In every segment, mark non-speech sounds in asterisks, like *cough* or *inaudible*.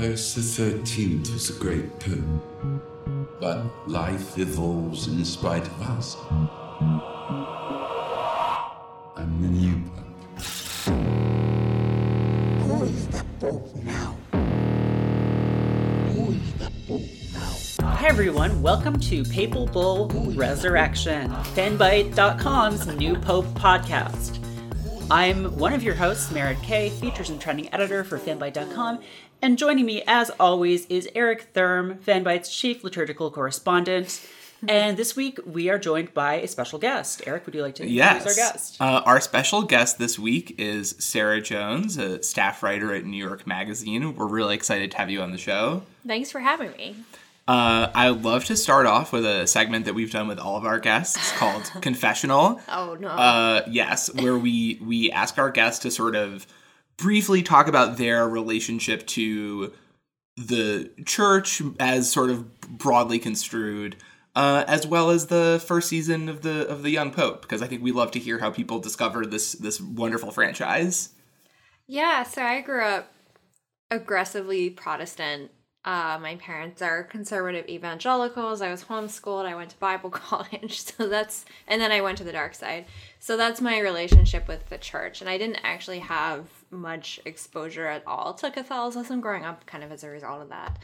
Pius XIII was a great pope, but life evolves in spite of us. I'm the new pope. Who is the Pope now? Who is the Pope now? Hi everyone, welcome to Papal Bull Resurrection, fanbyte.com's new Pope podcast. I'm one of your hosts, merritt k, features and trending editor for fanbyte.com, and joining me as always is Eric Thurm, Fanbyte's chief liturgical correspondent. And this week we are joined by a special guest. Eric, would you like to introduce Yes. our guest? Uh, our special guest this week is Sarah Jones, a staff writer at New York Magazine. We're really excited to have you on the show. Thanks for having me. Uh, I love to start off with a segment that we've done with all of our guests *laughs* called Confessional. Oh no. Uh, yes, where we we ask our guests to sort of briefly talk about their relationship to the church as sort of broadly construed, uh, as well as the first season of the of the Young Pope, because I think we love to hear how people discovered this this wonderful franchise. yeah, so I grew up aggressively Protestant. Uh, my parents are conservative evangelicals. I was homeschooled. I went to Bible *laughs* college. So that's, and then I went to the dark side. So that's my relationship with the church. And I didn't actually have much exposure at all to Catholicism growing up, kind of as a result of that.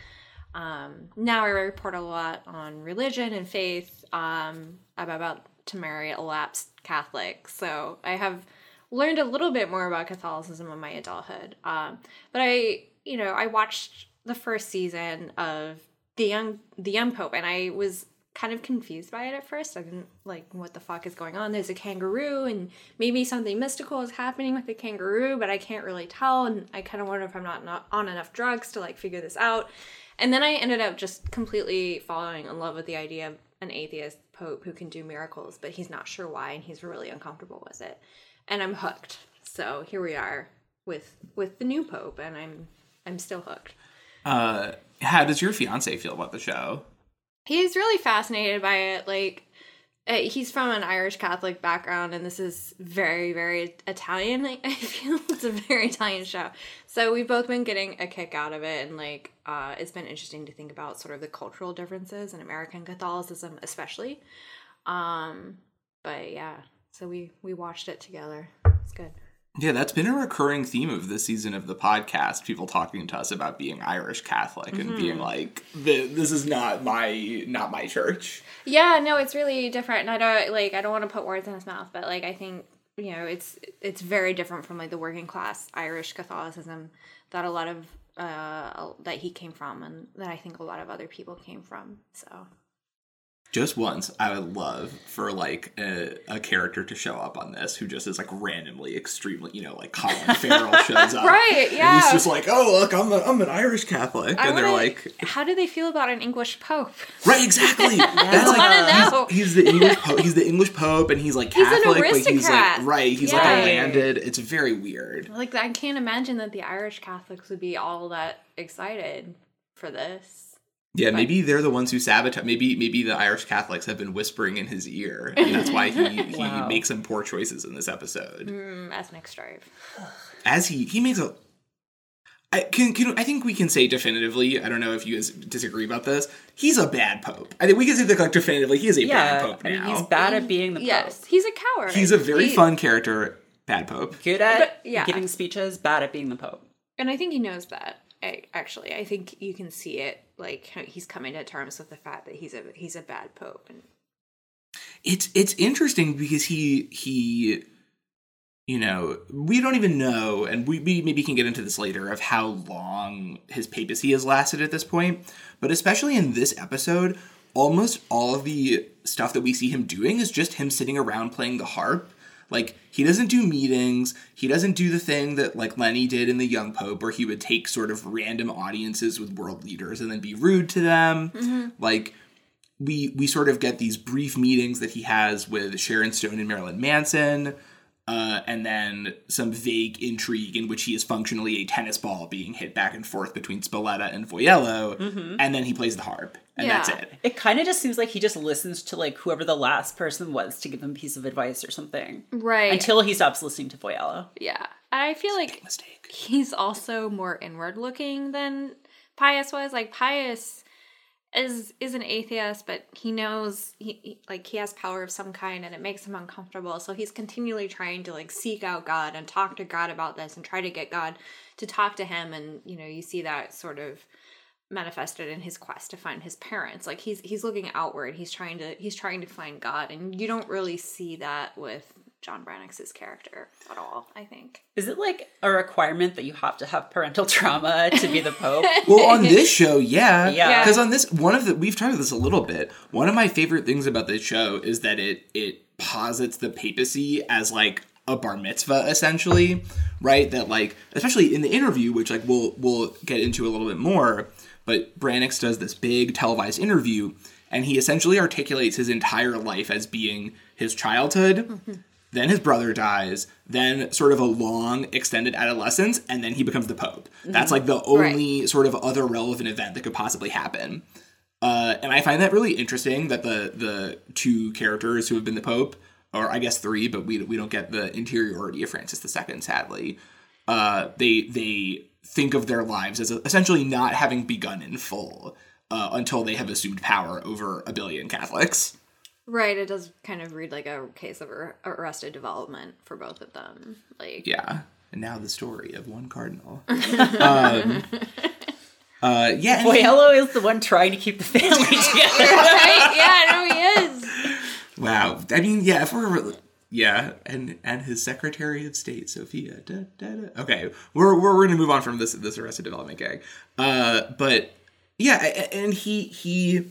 Um, now I report a lot on religion and faith. Um, I'm about to marry a lapsed Catholic, so I have learned a little bit more about Catholicism in my adulthood. Um, but I, you know, I watched the first season of the young the young pope, and I was kind of confused by it at first. I didn't like what the fuck is going on. There's a kangaroo, and maybe something mystical is happening with the kangaroo, but I can't really tell. And I kind of wonder if I'm not, not on enough drugs to like figure this out. And then I ended up just completely falling in love with the idea of an atheist pope who can do miracles, but he's not sure why, and he's really uncomfortable with it. And I'm hooked. So here we are with with the new pope, and I'm I'm still hooked. Uh, how does your fiance feel about the show? He's really fascinated by it. Like, uh, he's from an Irish Catholic background, and this is very, very Italian. *laughs* I feel it's a very Italian show. So we've both been getting a kick out of it, and like, uh, it's been interesting to think about sort of the cultural differences in American Catholicism, especially. Um, but yeah, so we we watched it together. It's good. Yeah, that's been a recurring theme of this season of the podcast. People talking to us about being Irish Catholic and Mm-hmm. being like, "This is not my not my church." Yeah, no, it's really different. And I don't like I don't want to put words in his mouth, but like I think, you know, it's it's very different from like the working class Irish Catholicism that a lot of uh that he came from and that I think a lot of other people came from. So Just once, I would love for like a, a character to show up on this who just is like randomly extremely, you know, like Colin *laughs* Farrell shows up, Right, And yeah. he's just like, "Oh, look, I'm a, I'm an Irish Catholic," I and they're wanna- like, how do they feel about an English pope? "Right, exactly." *laughs* That's like know. he's, he's the English pope. He's the English pope, and he's like He's Catholic, but he's like right. He's like a landed. It's very weird. Like I can't imagine that the Irish Catholics would be all that excited for this. Yeah, maybe they're the ones who sabotage. Maybe maybe the Irish Catholics have been whispering in his ear, and that's why he *laughs* he Wow. makes some poor choices in this episode. Mm, ethnic strife. As he he makes a. I can, can I think we can say definitively. I don't know if you guys disagree about this. He's a bad pope. I think we can say that like definitively. He is a yeah, bad pope I mean, now. he's bad at being the Pope. Yes, he's a coward. He's a very He- fun character. Bad pope. Good at But- yeah. giving speeches, bad at being the Pope. And I think he knows that. I, actually, I think you can see it. Like he's coming to terms with the fact that he's a he's a bad pope. And it's it's interesting because he he you know we don't even know and we, we maybe can get into this later of how long his papacy has lasted at this point but especially in this episode almost all of the stuff that we see him doing is just him sitting around playing the harp like he doesn't do meetings. He doesn't do the thing that like lenny did in the young pope where he would take sort of random audiences with world leaders and then be rude to them. Mm-hmm. Like we we sort of get these brief meetings that he has with Sharon Stone and Marilyn Manson. Uh, and then some vague intrigue in which he is functionally a tennis ball being hit back and forth between Spalletta and Voiello, and then he plays the harp, and that's it. It kind of just seems like he just listens to like whoever the last person was to give him a piece of advice or something. Right. Until he stops listening to Voiello. yeah. I feel like Mistake. he's also more inward looking than Pius was. Like Pius is is an atheist, but he knows he, he like he has power of some kind, and it makes him uncomfortable. So he's continually trying to like seek out God and talk to God about this, and try to get God to talk to him. And you know, you see that sort of manifested in his quest to find his parents. Like he's he's looking outward. He's trying to he's trying to find God, and you don't really see that with John Brannox's character at all. I think. Is it like a requirement that you have to have parental trauma to be the Pope? *laughs* Well, on this show, yeah, Yeah. Because on this, one of the we've talked about this a little bit. One of my favorite things about this show is that it it posits the papacy as like a bar mitzvah, essentially, right? That like, especially in the interview, which like we'll we'll get into a little bit more. But Brannox does this big televised interview, and he essentially articulates his entire life as being his childhood. Mm-hmm. Then his brother dies, then sort of a long extended adolescence, and then he becomes the Pope. That's like the only sort of other relevant event that could possibly happen. Uh, and I find that really interesting that the the two characters who have been the Pope, or I guess three, but we we don't get the interiority of Francis II, sadly. Uh, they they think of their lives as essentially not having begun in full uh, until they have assumed power over a billion Catholics. Right, it does kind of read like a case of arrested development for both of them. Like, Yeah. And now the story of one cardinal. *laughs* um, uh, yeah. and he- is the one trying to keep the family *laughs* together. right? Yeah, no, he is. Wow. I mean, yeah, if we're yeah, and and his Secretary of State, Sophia. Da, da, da. Okay, we're, we're we're gonna move on from this this Arrested Development gag. Uh, but yeah, a- a- and he he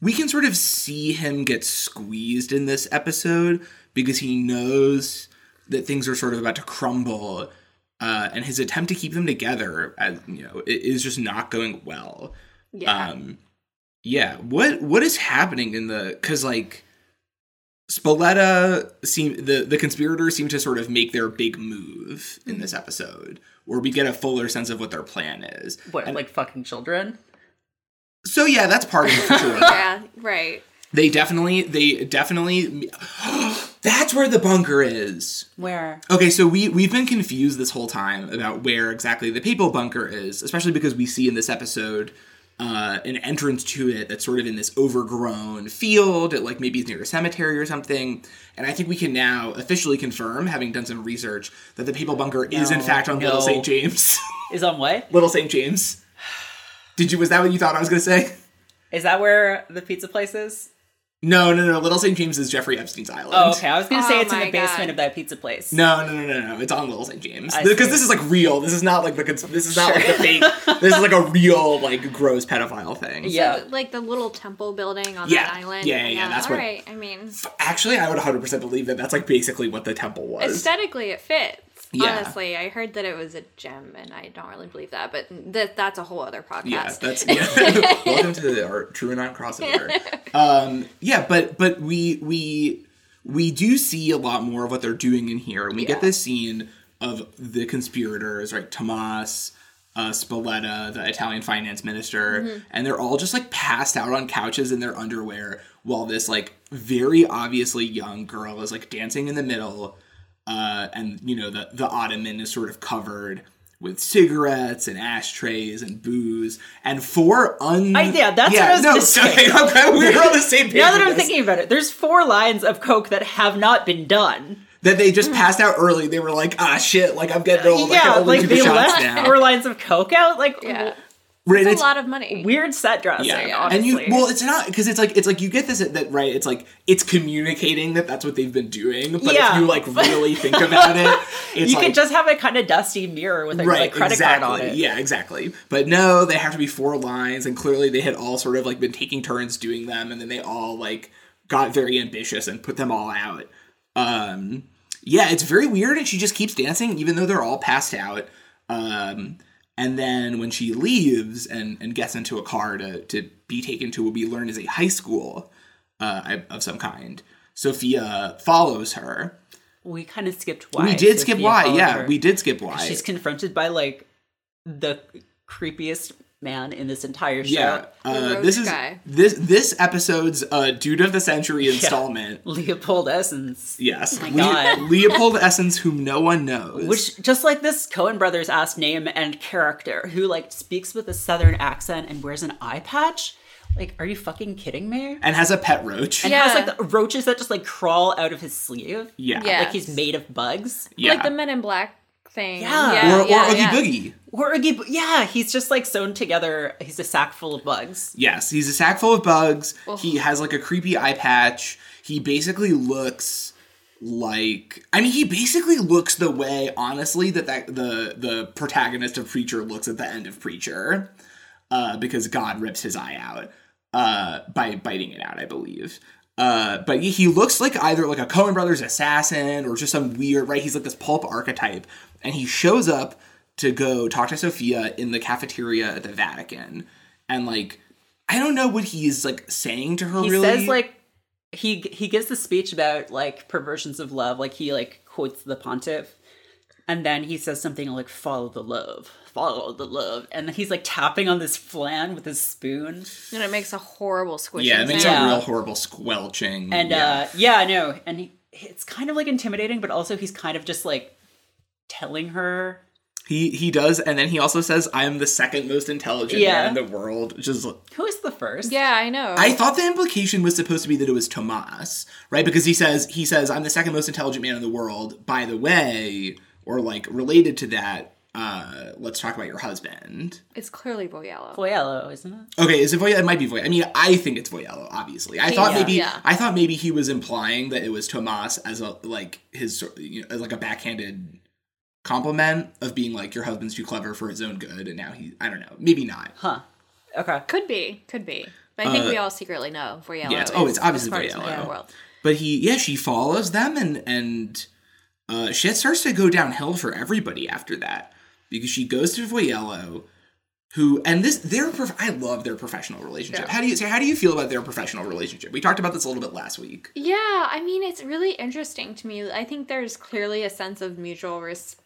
we can sort of see him get squeezed in this episode because he knows that things are sort of about to crumble. Uh, and his attempt to keep them together, as you know, is just not going well Yeah. um yeah what what is happening in the because like spalletta seem the the conspirators seem to sort of make their big move in this episode where we get a fuller sense of what their plan is what, like fucking children? So yeah that's part of it for sure yeah, right. they definitely they definitely *gasps* that's where the bunker is Where? Okay, so we we've been confused this whole time about where exactly the papal bunker is, especially because we see in this episode uh, an entrance to it that's sort of in this overgrown field, it, like maybe it's near a cemetery or something. And I think we can now officially confirm, having done some research, that the papal bunker is in fact on Little. St. James. Is on what? *laughs* Little St. James. Did you? Was that what you thought I was going to say? Is that where the pizza place is? No, no, no. Little St. James is Jeffrey Epstein's island. Oh, okay. I was gonna say Oh it's in the basement God. of that pizza place. No, no, no, no, no. It's on Little St. James because this is like real. This is not like the cons- this is not like the fake. This is like a real like gross pedophile thing. Yeah. So, like the little temple building on Yeah. that island. Yeah, yeah, yeah, that's all what- right. I mean, Actually, I would 100 percent believe that that's like basically what the temple was. aesthetically, it fits. Yeah. Honestly, I heard that it was a gem, and I don't really believe that. But that that's a whole other podcast. yeah, that's *laughs* yeah. *laughs* welcome to our TrueAnon crossover. *laughs* Um, yeah, but but we we we do see a lot more of what they're doing in here, and we Yeah. get this scene of the conspirators, right? Tomas, uh, Spalletta, the Italian finance minister, Mm-hmm. and they're all just like passed out on couches in their underwear, while this like very obviously young girl is like dancing in the middle, uh, and you know the the ottoman is sort of covered. With cigarettes and ashtrays and booze and four un I- yeah, that's what I was no, gonna say. okay, *laughs* okay, we're on the same page. Now that I'm this. thinking about it, there's four lines of coke that have not been done. that they just passed out early. They were like, ah, shit, like I'm getting old. I yeah, can only like do the they shots left now. four lines of coke out. Like, yeah. Right, It's a lot of money. weird set dressing. yeah, and you well, it's not because it's like it's like you get this that right. It's like it's communicating that that's what they've been doing, but Yeah. if you like really think about it, *laughs* it's you like could just have a kind of dusty mirror with a right, like, credit exactly. card on it. Yeah, exactly. But no, they have to be four lines, and clearly they had all sort of like been taking turns doing them, and then they all like got very ambitious and put them all out. Um, yeah, it's very weird, and she just keeps dancing even though they're all passed out. Um, and then when she leaves and, and gets into a car to, to be taken to what we learn is a high school uh, of some kind, Sophia follows her. we kind of skipped why. we did skip Sophia why. followed Yeah, her. we did skip why. She's confronted by like the creepiest man in this entire show. yeah, uh, this is guy. this this episode's uh, dude of the century installment. *laughs* Leopold Essence. Yes, my Le- God. *laughs* Leopold Essence, whom no one knows. Which just like this Coen brothers ass name and character who like speaks with a southern accent and wears an eye patch. Like, are you fucking kidding me? and has a pet roach. And Yeah. has like the roaches that just like crawl out of his sleeve. yeah, Yeah. Like he's made of bugs. yeah. Like the Men in Black thing. Yeah. yeah or or yeah, Oogie yeah. Boogie. Or yeah, he's just like sewn together. He's a sack full of bugs. Yes, he's a sack full of bugs. He has like a creepy eye patch. He basically looks like I mean he basically looks the way honestly that, that the the protagonist of Preacher looks at the end of Preacher. Uh, because God rips his eye out uh, by biting it out, I believe. Uh, but he- he looks like either like a Coen Brothers assassin or just some weird right. He's like this pulp archetype, and he shows up to go talk to Sophia in the cafeteria at the Vatican, and like I don't know what he's like saying to her. He really, says like he he gives the speech about like perversions of love. Like he like quotes the pontiff, and then he says something like "follow the love, follow the love," and then he's like tapping on this flan with his spoon. And it makes a horrible squishing yeah, it makes sound. a real horrible squelching. And yeah. uh yeah, I know. And he it's kind of like intimidating, but also he's kind of just like telling her he he does, and then he also says, "I am the second most intelligent Yeah. man in the world," which is who is the first. Yeah, I know. I thought the implication was supposed to be that it was Tomas, right? Because he says he says I'm the second most intelligent man in the world. By the way, or like related to that, uh, let's talk about your husband. it's clearly Voiello. Voiello, isn't it? Okay, is it Voiello? It might be Voiello. I mean, I think it's Voiello. Obviously, I thought Yeah. maybe Yeah. I thought maybe he was implying that it was Tomas as a like his you know, as like a backhanded compliment of being like your husband's too clever for his own good, and now he I don't know, maybe not. Huh. Okay. Could be, could be. But I think we all secretly know Voiello. Uh, yeah, it's- oh, it's obviously as far as Voiello. we know in the world. But he, yeah, she follows them, and and uh, shit starts to go downhill for everybody after that because she goes to Voiello, who and this their prof- I love their professional relationship. Yeah. How do you so how do you feel about their professional relationship? We talked about this a little bit last week. Yeah, I mean, it's really interesting to me. I think there's clearly a sense of mutual respect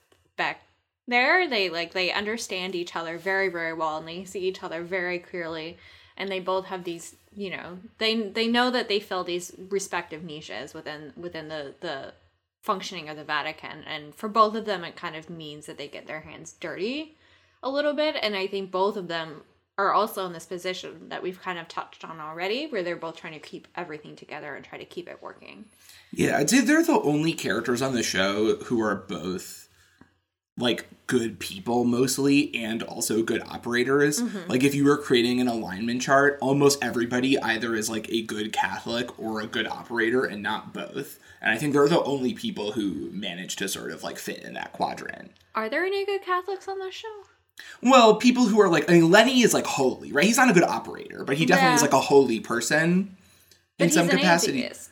there. They like they understand each other very very well and they see each other very clearly and they both have these, you know, they they know that they fill these respective niches within within the the functioning of the Vatican and for both of them it kind of means that they get their hands dirty a little bit and I think both of them are also in this position that we've kind of touched on already where they're both trying to keep everything together and try to keep it working. Yeah, I'd say they're the only characters on the show who are both like good people mostly and also good operators. Mm-hmm. Like if you were creating an alignment chart, almost everybody either is like a good Catholic or a good operator and not both. And I think they're the only people who manage to sort of like fit in that quadrant. Are there any good Catholics on this show? Well, people who are like I mean Lenny is like holy, right? He's not a good operator, but he definitely is like a holy person But in some capacity. atheist.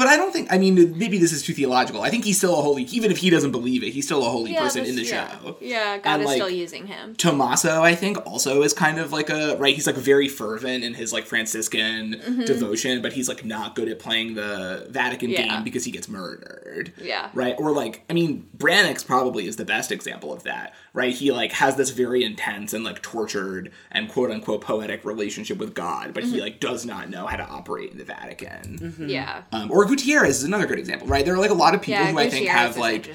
But I don't think. I mean, maybe this is too theological. I think he's still a holy. Even if he doesn't believe it, he's still a holy person in the yeah. show. Yeah, God And, is like, still using him. Tommaso, I think, also is kind of like a right. He's like very fervent in his like Franciscan devotion, but he's like not good at playing the Vatican Mm-hmm. Yeah. game because he gets murdered. Yeah. Right. Or like, I mean, Brannox probably is the best example of that. Right. He like has this very intense and like tortured and quote unquote poetic relationship with God, but Mm-hmm. he like does not know how to operate in the Vatican. Yeah. Um, or Gutierrez is another good example, right? There are like a lot of people Yeah, who I think have like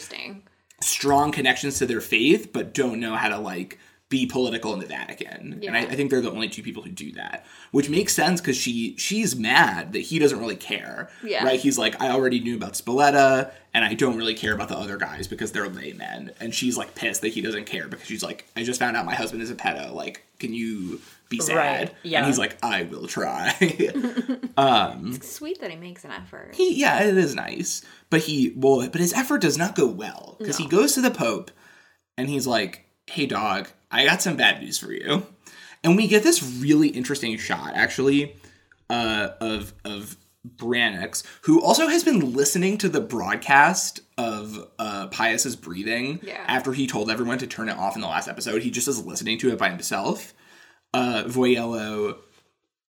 strong connections to their faith, but don't know how to like be political in the Vatican. And I, I think they're the only two people who do that, which makes sense because she she's mad that he doesn't really care. Yeah. Right? He's like, I already knew about Spalletta, and I don't really care about the other guys because they're laymen. And she's like pissed that he doesn't care because she's like, I just found out my husband is a pedo. Like, can you be sad? Right, yeah. And he's like, I will try. *laughs* *laughs* It's sweet that he makes an effort. he yeah it is nice but he well but his effort does not go well because he goes to the pope and he's like hey dog i got some bad news for you and we get this really interesting shot actually uh of of Brannox, who also has been listening to the broadcast of uh, Pius's breathing Yeah. after he told everyone to turn it off in the last episode. He just is listening to it by himself. Uh, Voiello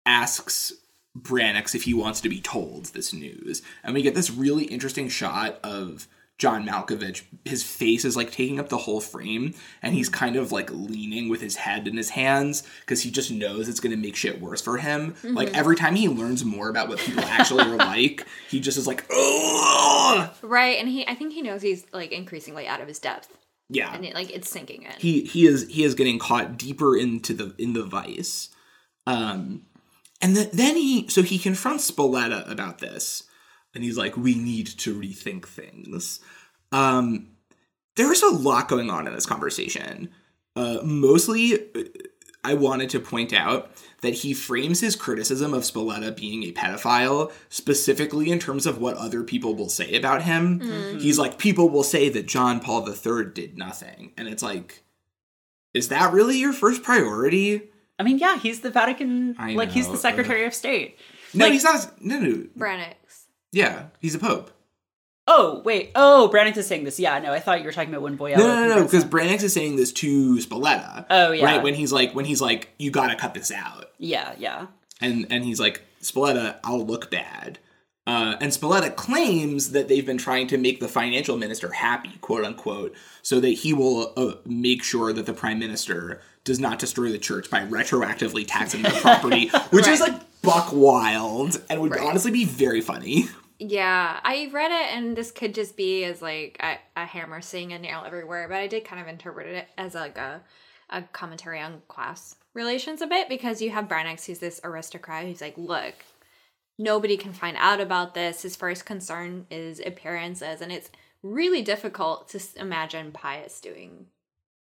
asks Brannox if he wants to be told this news. And we get this really interesting shot of John Malkovich. His face is like taking up the whole frame, and he's kind of like leaning with his head in his hands because he just knows it's going to make shit worse for him. Like every time he learns more about what people actually are like, he just is like, Ugh! Right, and he I think he knows he's like increasingly out of his depth. Yeah. And it, like it's sinking in. he he is he is getting caught deeper into the in the vice um and the, then he so he confronts spalletta about this and he's like we need to rethink things um there's a lot going on in this conversation uh mostly uh, i wanted to point out that he frames his criticism of Spalletta being a pedophile specifically in terms of what other people will say about him. Mm-hmm. He's like, people will say that John Paul III did nothing. And it's like, is that really your first priority? I mean, yeah, he's the Vatican, I like he's the Secretary of State. No, Like- he's not. No, no. Brannox. Yeah, he's a pope. Oh wait, oh Brannox is saying this. Yeah, no, I thought you were talking about when Voiello. No, no, no, no, because him. Brannox is saying this to Spalletta. Oh, yeah. Right when he's like, when he's like, you got to cut this out. yeah, yeah, and and he's like Spalletta, I'll look bad. Uh, and Spalletta claims that they've been trying to make the financial minister happy, quote unquote, so that he will uh, make sure that the prime minister does not destroy the church by retroactively taxing their property, *laughs* which is like buck wild and would Right. honestly be very funny. Yeah, I read it, and this could just be as like a, a hammer seeing a nail everywhere, but I did kind of interpret it as like a a commentary on class relations a bit because you have Brannox, who's this aristocrat, who's like, look, nobody can find out about this. His first concern is appearances, and it's really difficult to imagine Pius doing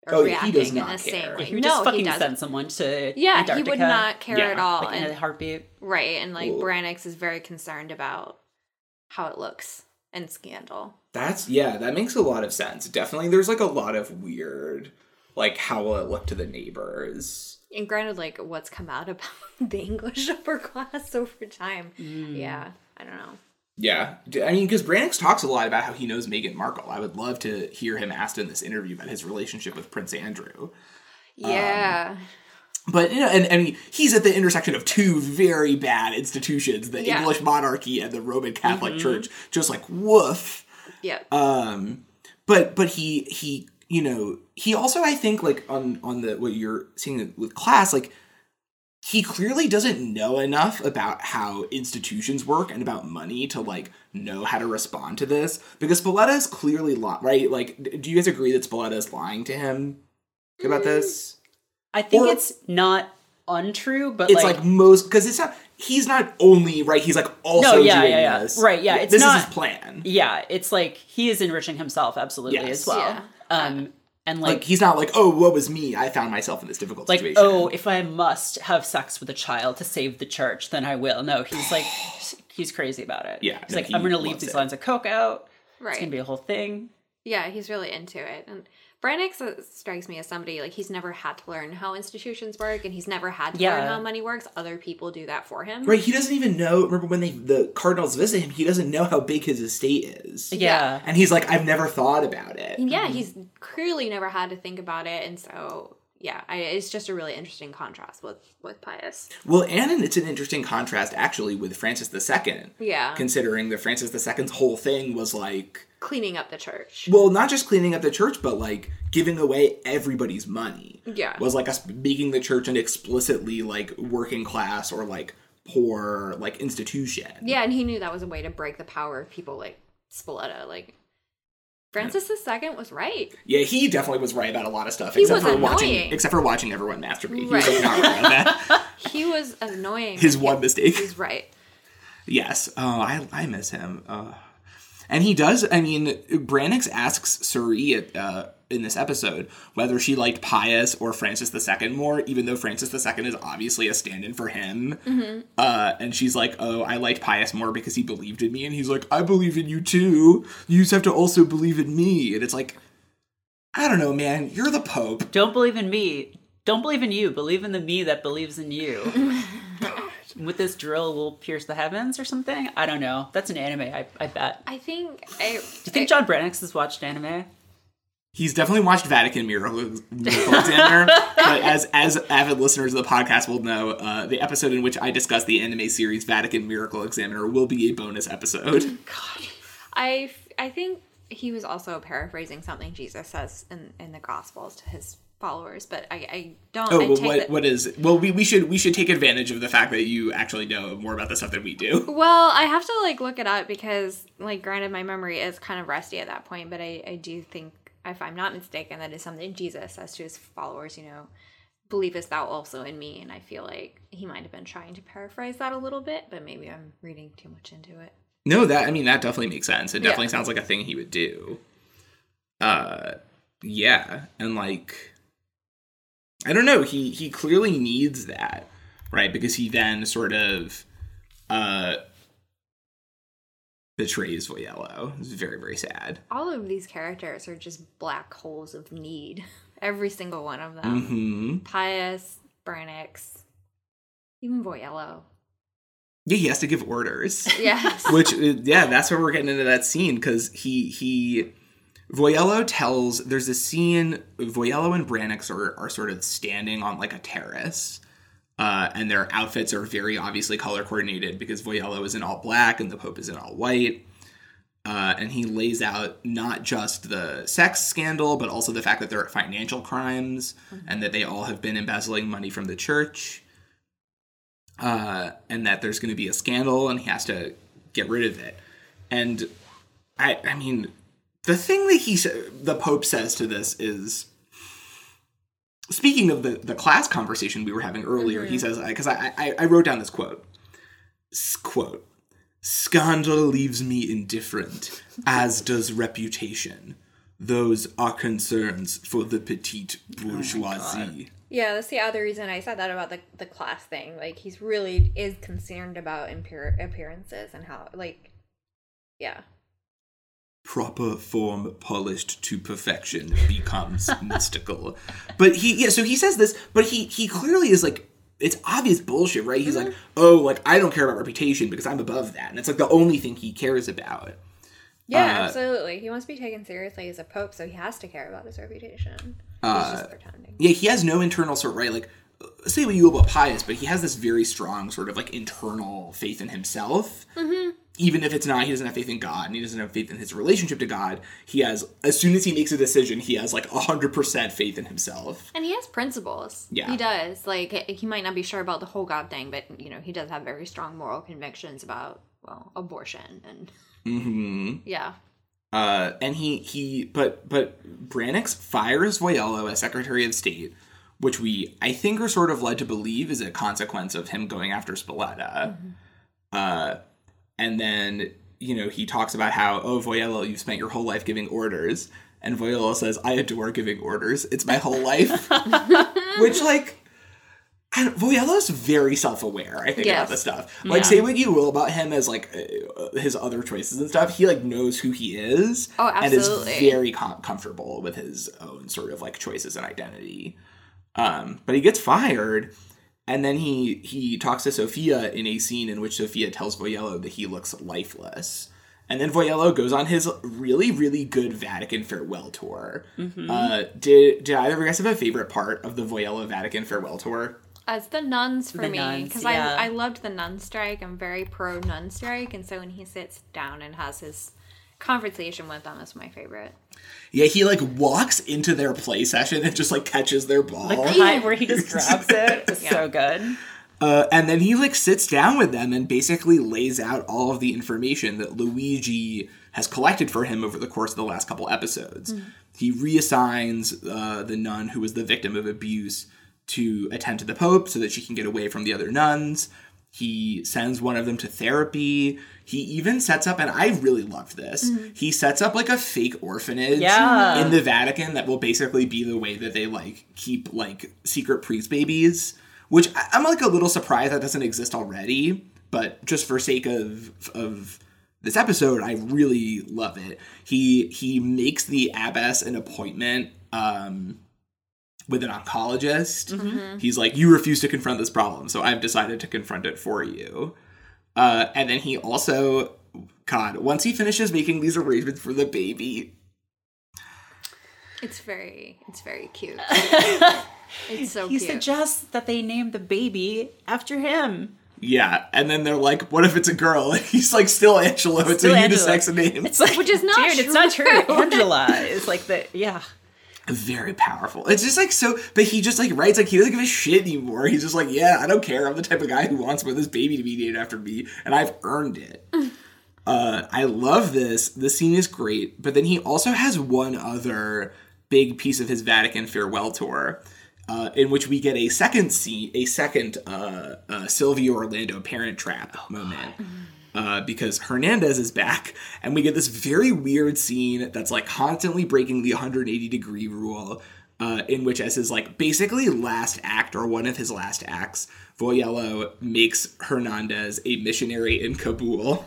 or Oh, yeah, he reacting does in not the same care. way. He would no, just he fucking doesn't. send someone to Yeah, Antarctica, he would not care Yeah, at all. like in and- a heartbeat. Right, and like Cool. Brannox is very concerned about how it looks and scandal. That's yeah, that makes a lot of sense. Definitely, there's like a lot of weird, like how will it look to the neighbors. And granted, like what's come out about *laughs* the English upper class *laughs* over time. Mm. Yeah, I don't know. Yeah, I mean, because Brannox talks a lot about how he knows Meghan Markle. I would love to hear him asked in this interview about his relationship with Prince Andrew. Yeah, um, But you know, and I mean, he's at the intersection of two very bad institutions: the Yeah. English monarchy and the Roman Catholic Church. Just like woof. yeah, Um, but but he he you know he also I think like on on the what you're seeing with class like he clearly doesn't know enough about how institutions work and about money to like know how to respond to this because Spalletta is clearly lying, right like do you guys agree that Spalletta is lying to him about this I think Or- it's not untrue, but it's like, like, most because it's not he's not only right he's like also No, yeah, doing yeah, yeah. this Right, yeah, it's this not- is his plan yeah, it's like he is enriching himself absolutely Yes. as well. Yeah. Um, and like, like, he's not like oh what was me I found myself in this difficult like situation oh, if I must have sex with a child to save the church, then I will. No, he's like *sighs* he's crazy about it. Yeah, he's no, like he I'm gonna leave these it. lines of coke out. right It's right. gonna be a whole thing. yeah, he's really into it. And Brannox uh, strikes me as somebody like he's never had to learn how institutions work, and he's never had to Yeah. learn how money works. Other people do that for him. Right, he doesn't even know. Remember when they the Cardinals visit him? He doesn't know how big his estate is, Yeah. and he's like, "I've never thought about it." And yeah, he's clearly never had to think about it, and so yeah, I, it's just a really interesting contrast with with Pius. Well, and it's an interesting contrast actually with Francis II, Yeah, considering that Francis II's whole thing was like, cleaning up the church. well, not just cleaning up the church, but like giving away everybody's money. Yeah. was like us making the church an explicitly like working class or like poor like institution. Yeah, and he knew that was a way to break the power of people like Spalletta. Like Francis II was right. Yeah, he definitely was right about a lot of stuff, He except was for watching, annoying. except for watching everyone masturbate. He was not right about that. *laughs* He was annoying. His one mistake. He's right. Yes. Oh, I I miss him. Uh, and he does. I mean, Brannox asks Suri at, uh, in this episode whether she liked Pius or Francis II more, even though Francis II is obviously a stand-in for him. Uh, and she's like, "Oh, I liked Pius more because he believed in me." And he's like, "I believe in you too. You just have to also believe in me." And it's like, I don't know, man. You're the Pope. Don't believe in me. Don't believe in you. Believe in the me that believes in you. *laughs* With this drill, we'll pierce the heavens or something. I don't know. That's an anime. I, I bet. I think I. Do you think John Brannox has watched anime? He's definitely watched Vatican Miracle, Examiner, *laughs* but as as avid listeners of the podcast will know, uh, the episode in which I discuss the anime series Vatican Miracle Examiner will be a bonus episode. I I think he was also paraphrasing something Jesus says in in the Gospels to his followers, but I I don't. Oh, I well, what that- what is? Well, we, we should we should take advantage of the fact that you actually know more about the stuff than we do. Well, I have to like look it up because, like, granted, my memory is kind of rusty at that point, but I, I do think, if I'm not mistaken, that is something Jesus says to his followers, you know, believest thou also in me. And I feel like he might have been trying to paraphrase that a little bit, but maybe I'm reading too much into it. No, that I mean that definitely makes sense. It Yeah. definitely sounds like a thing he would do. Uh yeah, and like I don't know, he he clearly needs that, right? Because he then sort of uh betrays Voiello. It's very very sad. All of these characters are just black holes of need. *laughs* Every single one of them. Mhm. Pius, Brannox, even Voiello. Yeah, he has to give orders. *laughs* Yes. *laughs* Which uh, yeah, that's where we're getting into that scene cuz he he Voiello tells there's a scene Voiello and Brannox are are sort of standing on like a terrace. Uh, and their outfits are very obviously color coordinated because Voiello is in all black and the Pope is in all white. Uh, and he lays out not just the sex scandal, but also the fact that there are financial crimes and that they all have been embezzling money from the church. Uh, and that there's going to be a scandal and he has to get rid of it. And I, I mean, the thing that he, the Pope says to this is, speaking of the, the class conversation we were having earlier, he mm-hmm. says, because I, I, I wrote down this quote. S- quote, Scandal leaves me indifferent, as does reputation. Those are concerns for the petite bourgeoisie. Oh yeah, that's the other reason I said that about the the class thing. Like he's really is concerned about impure appearances and how like yeah. Proper form polished to perfection becomes *laughs* mystical. But he yeah, so he says this, but he he clearly is like it's obvious bullshit, right? He's like, "Oh, like I don't care about reputation because I'm above that." And it's like the only thing he cares about. Yeah, Uh, absolutely. He wants to be taken seriously as a pope, so he has to care about his reputation. Uh, just pretending. Yeah, he has no internal sort right like say what you will about Pius, but he has this very strong sort of like internal faith in himself. Mm-hmm. Even if it's not, he doesn't have faith in God, and he doesn't have faith in his relationship to God. He has, as soon as he makes a decision, he has like hundred percent faith in himself. And he has principles. Yeah. He does. Like he might not be sure about the whole God thing, but you know, he does have very strong moral convictions about well, abortion and hmm yeah. Uh, and he he but but Brannox fires Voiello as Secretary of State, which we I think are sort of led to believe is a consequence of him going after Spalletta. Uh, and then you know he talks about how oh Voiello you've spent your whole life giving orders, and Voiello says I adore giving orders. It's my whole life, *laughs* which like. I don't- Voiello's very self-aware, I think, Yes. about this stuff. Like, Yeah. say what you will about him as like uh, his other choices and stuff. He like knows who he is, Oh, and is very com- comfortable with his own sort of like choices and identity. Um, but he gets fired, and then he he talks to Sophia in a scene in which Sophia tells Voiello that he looks lifeless. And then Voiello goes on his really, really good Vatican farewell tour. Uh, did did either of you guys have a favorite part of the Voiello Vatican farewell tour? Uh, it's the nuns for The me because yeah. I I loved the nun strike. I'm very pro nun strike, and so when he sits down and has his conversation with them, is my favorite. Yeah, he like walks into their play session and just like catches their ball. The kind where he *laughs* just grabs it is so good. Uh, and then he like sits down with them and basically lays out all of the information that Luigi has collected for him over the course of the last couple episodes. He reassigns uh, the nun who was the victim of abuse to attend to the Pope so that she can get away from the other nuns. He sends one of them to therapy. He even sets up, and I really love this. He sets up like a fake orphanage Yeah. in the Vatican that will basically be the way that they like keep like secret priest babies. Which I- I'm like a little surprised that doesn't exist already, but just for sake of of this episode, I really love it. He he makes the abbess an appointment um, with an oncologist. He's like, "You refuse to confront this problem, so I've decided to confront it for you." Uh, and then he also, God, once he finishes making these arrangements for the baby, It's very, it's very cute. *laughs* it's so he cute. suggests that they name the baby after him. Yeah, and then they're like, "What if it's a girl?" *laughs* And he's like, "Still Angela. It's Still a Angela. unisex name." It's like, Which is not dude, it's not true. true. Angela is like the yeah. Very powerful. It's just like so, but he just like writes like he doesn't give a shit anymore. He's just like, yeah, I don't care. I'm the type of guy who wants for this baby to be named after me, and I've earned it. *laughs* uh, I love this. The scene is great, but then he also has one other big piece of his Vatican farewell tour. Uh, in which we get a second scene, a second uh, uh, Silvio Orlando Parent Trap moment, uh, because Hernandez is back, and we get this very weird scene that's like constantly breaking the 180 degree rule. Uh, in which, as his like basically last act or one of his last acts, Voiello makes Hernandez a missionary in Kabul,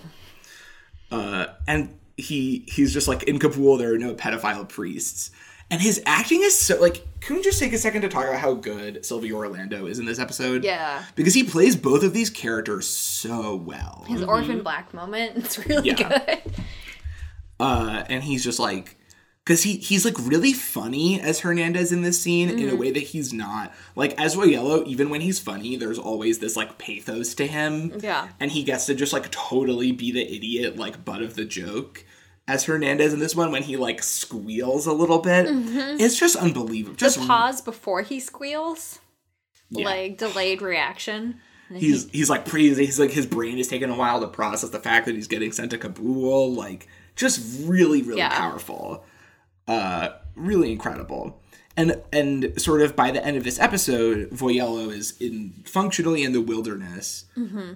uh, and he he's just like in Kabul there are no pedophile priests, and his acting is so like. Can we just take a second to talk about how good Silvio Orlando is in this episode? Yeah. because he plays both of these characters so well. His orphan black moment. It's *laughs* really Yeah. good. uh, and he's just like because he he's like really funny as Hernandez in this scene in a way that he's not like as Yellow. Even when he's funny, there's always this like pathos to him. Yeah. and he gets to just like totally be the idiot like butt of the joke. As Hernandez in this one, when he like squeals a little bit, it's just unbelievable. Just The pause before he squeals, Yeah. like delayed reaction. He's he's like pretty. He's like his brain is taking a while to process the fact that he's getting sent to Kabul. Like just really really Yeah. powerful, uh, really incredible. And and sort of by the end of this episode, Voiello is in functionally in the wilderness.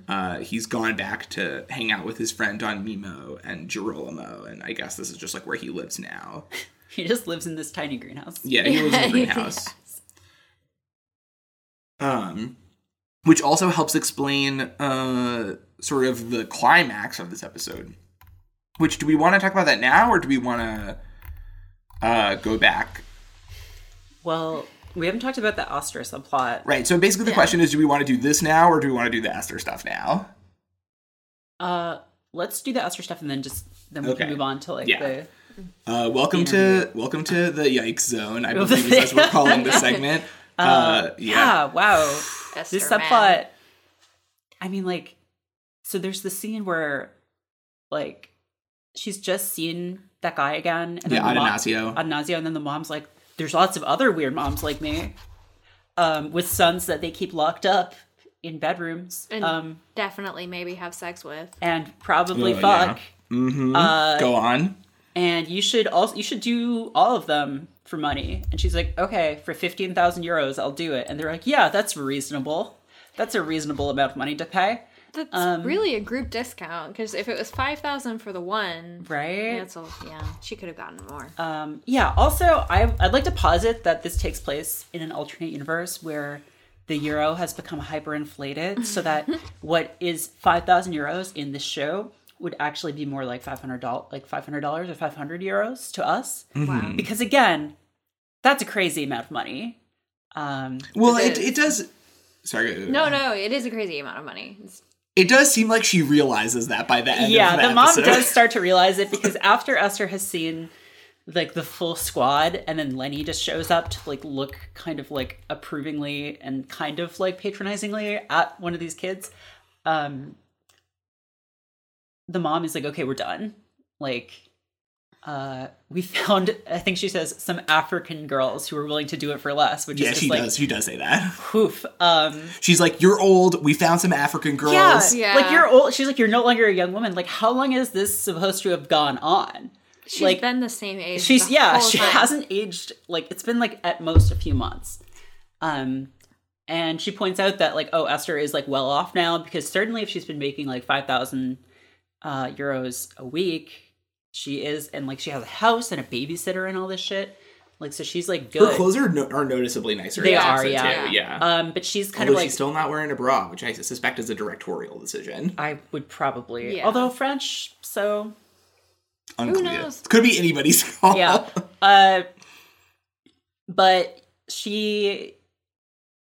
Uh, he's gone back to hang out with his friend Don Mimo and Girolamo, and I guess this is just like where he lives now. *laughs* He just lives in this tiny greenhouse. Yeah, he lives in a *laughs* greenhouse. Um, which also helps explain uh sort of the climax of this episode. Which do we want to talk about that now, or do we want to uh go back? Well, we haven't talked about the Esther subplot. Right. So basically, the question is: Do we want to do this now, or do we want to do the Esther stuff now? Uh, let's do the Esther stuff and then just then we Okay. can move on to like Yeah. the Uh, welcome to welcome to the yikes zone. I *laughs* believe is what we're calling this *laughs* segment. Uh, yeah. yeah. Wow. Esther, this man. subplot. I mean, like, so there's the scene where, like, she's just seen that guy again, and Yeah, the mom- Adanasio. Adanasio, and then the mom's like, "There's lots of other weird moms like me, um, with sons that they keep locked up in bedrooms, And um, definitely maybe have sex with. and probably Oh, fuck." Mm-hmm. Uh, Go on. and you should also you should do all of them for money and she's like okay for 15000 euros i'll do it and they're like yeah that's reasonable that's a reasonable amount of money to pay That's Um, really a group discount because if it was five thousand for the one, right that's a, yeah, she could have gotten more. um yeah also I, i'd like to posit that this takes place in an alternate universe where the euro has become hyperinflated so that *laughs* what is 5000 euros in this show would actually be more like $500 like $500 or 500 euros to us Wow. because again that's a crazy amount of money um Well, It it, is. it does. Sorry. No, no, it is a crazy amount of money. It's, It does seem like she realizes that by the end. yeah of the, the mom does start to *laughs* realize it because after esther has seen like the full squad and then lenny just shows up to like look kind of like approvingly and kind of like patronizingly at one of these kids um the mom is like okay we're done like uh we *laughs* found i think she says some african girls who were willing to do it for less which Yeah, is she like does. She does say that. poof um She's like, "You're old. We found some African girls." Yeah, Yeah. like you're old. She's like, you're no longer a young woman. Like, how long is this supposed to have gone on? she's Like, been the same age. She's the yeah, whole she time. hasn't aged. Like, it's been like at most a few months. Um, and she points out that like, oh, Esther is like well off now because certainly if she's been making like five thousand uh, euros a week, she is, and like she has a house and a babysitter and all this shit. Like, so she's like Her clothes are, no- are noticeably nicer. They are, episode, yeah. too, yeah. Um, but she's kind Although of like she's still not wearing a bra, which I suspect is a directorial decision. I would probably, Yeah. although French, so Unclear. knows? Could be anybody's *laughs* call. yeah uh but she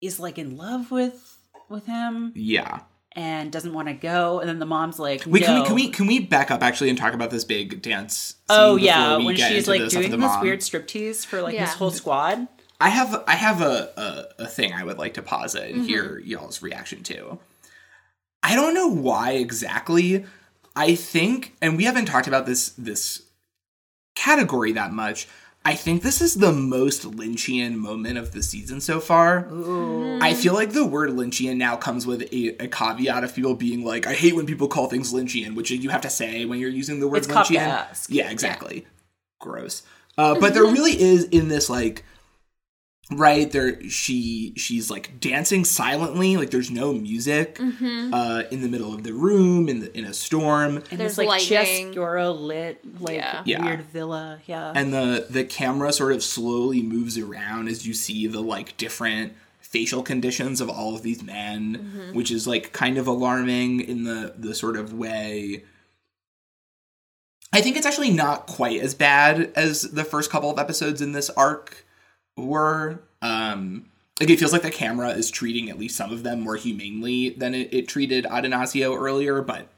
is like in love with with him yeah. And doesn't want to go. And then the mom's like, Wait, can we can we can we back up actually and talk about this big dance? Scene Oh yeah, we when get she's like the doing this mom? weird striptease for like his Yeah. whole squad. I have I have a, a, a thing I would like to pause it Mm-hmm. and hear y'all's reaction to. I don't know why exactly. I think, and we haven't talked about this this category that much. I think this is the most Lynchian moment of the season so far. I feel like the word Lynchian now comes with a, a caveat of people being like, I hate when people call things Lynchian, which you have to say when you're using the word It's Lynchian. Kafkaesque. Yeah, exactly. Gross. Uh, but there *laughs* really is in this like right there she she's like dancing silently like there's no music uh in the middle of the room in the in a storm And There's this like lightning. chiaroscuro lit like Yeah. Yeah. weird villa. Yeah. and the the camera sort of slowly moves around as you see the like different facial conditions of all of these men which is like kind of alarming in the the sort of way i think it's actually not quite as bad as the first couple of episodes in this arc were um like it feels like the camera is treating at least some of them more humanely than it, it treated Atanasio earlier, but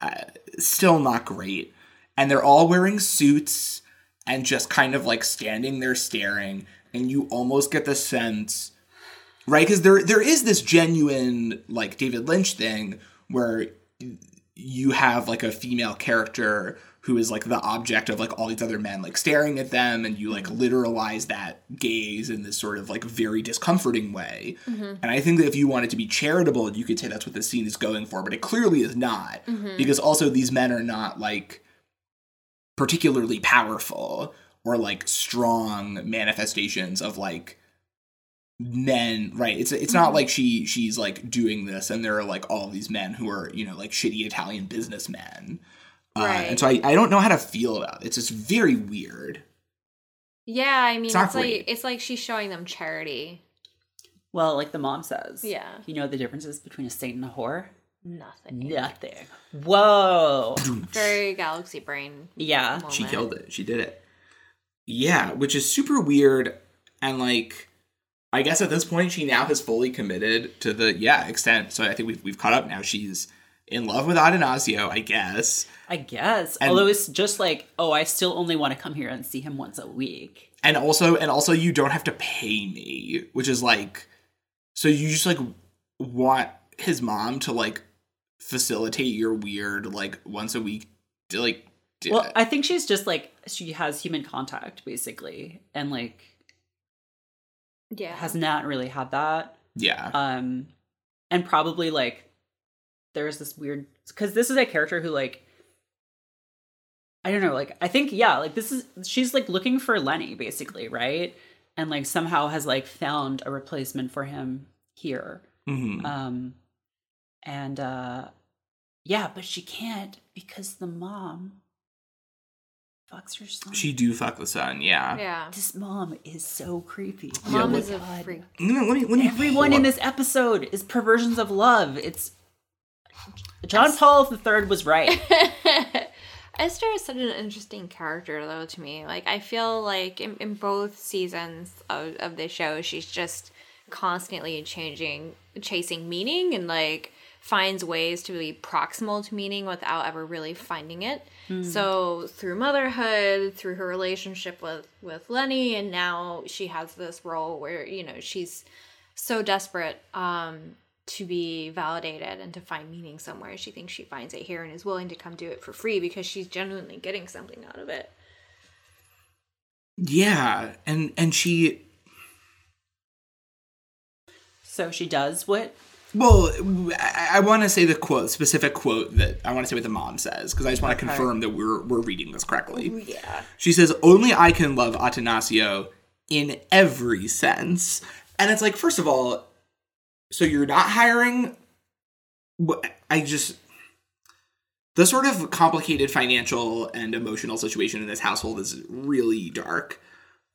uh, still not great. And they're all wearing suits and just kind of like standing there staring, and you almost get the sense, right? Because there there is this genuine like David Lynch thing where you have like a female character who is like the object of like all these other men like staring at them and you like mm-hmm. literalize that gaze in this sort of like very discomforting way. Mm-hmm. And i think that if you wanted to be charitable you could say that's what this scene is going for but it clearly is not mm-hmm. because also these men are not like particularly powerful or like strong manifestations of like men right? It's it's not like she she's like doing this and there are like all these men who are you know like shitty italian businessmen uh, and so I, I don't know how to feel about it it's just very weird Yeah, I mean, It's it's, like it's like she's showing them charity. well, like the mom says. Yeah. You know the differences between a saint and a whore? Nothing. Nothing. Whoa. *laughs* Very galaxy brain. Yeah. moment. she killed it she did it yeah which is super weird and like i guess at this point she now has fully committed to the yeah extent so i think we've, we've caught up now she's in love with atanasio i guess I guess. And- Although it's just like, oh, I still only want to come here and see him once a week. and also and also you don't have to pay me which is like so you just like want his mom to like facilitate your weird like once a week to like d- Well, I think she's just like she has human contact basically, and like Yeah. has not really had that. yeah Um, and probably like there's this weird because this is a character who like I don't know, like I think yeah, like this is she's like looking for Lenny basically, right? And like somehow has like found a replacement for him here. Mhm. Um, and uh, yeah, but she can't because the mom fucks her son. she do fuck the son yeah yeah. this mom is so creepy. Mom my is a freak. let me, let me, let me Everyone in this episode is perversions of love. It's John Paul III was right. *laughs* Esther is such an interesting character, though, to me. Like, I feel like in, in both seasons of, of the show, she's just constantly changing, chasing meaning and, like, finds ways to be proximal to meaning without ever really finding it. So, through motherhood, through her relationship with, with Lenny, and now she has this role where, you know, she's so desperate um, to be validated and to find meaning somewhere. She thinks she finds it here and is willing to come do it for free because she's genuinely getting something out of it. yeah and and she So she does what? well i, I want to say the quote specific quote that i want to say what the mom says because i just want to Okay. confirm that we're we're reading this correctly Yeah. She says, Only I can love Atanasio in every sense. And it's like, first of all, so you're not hiring. I just. The sort of complicated financial and emotional situation in this household is really dark.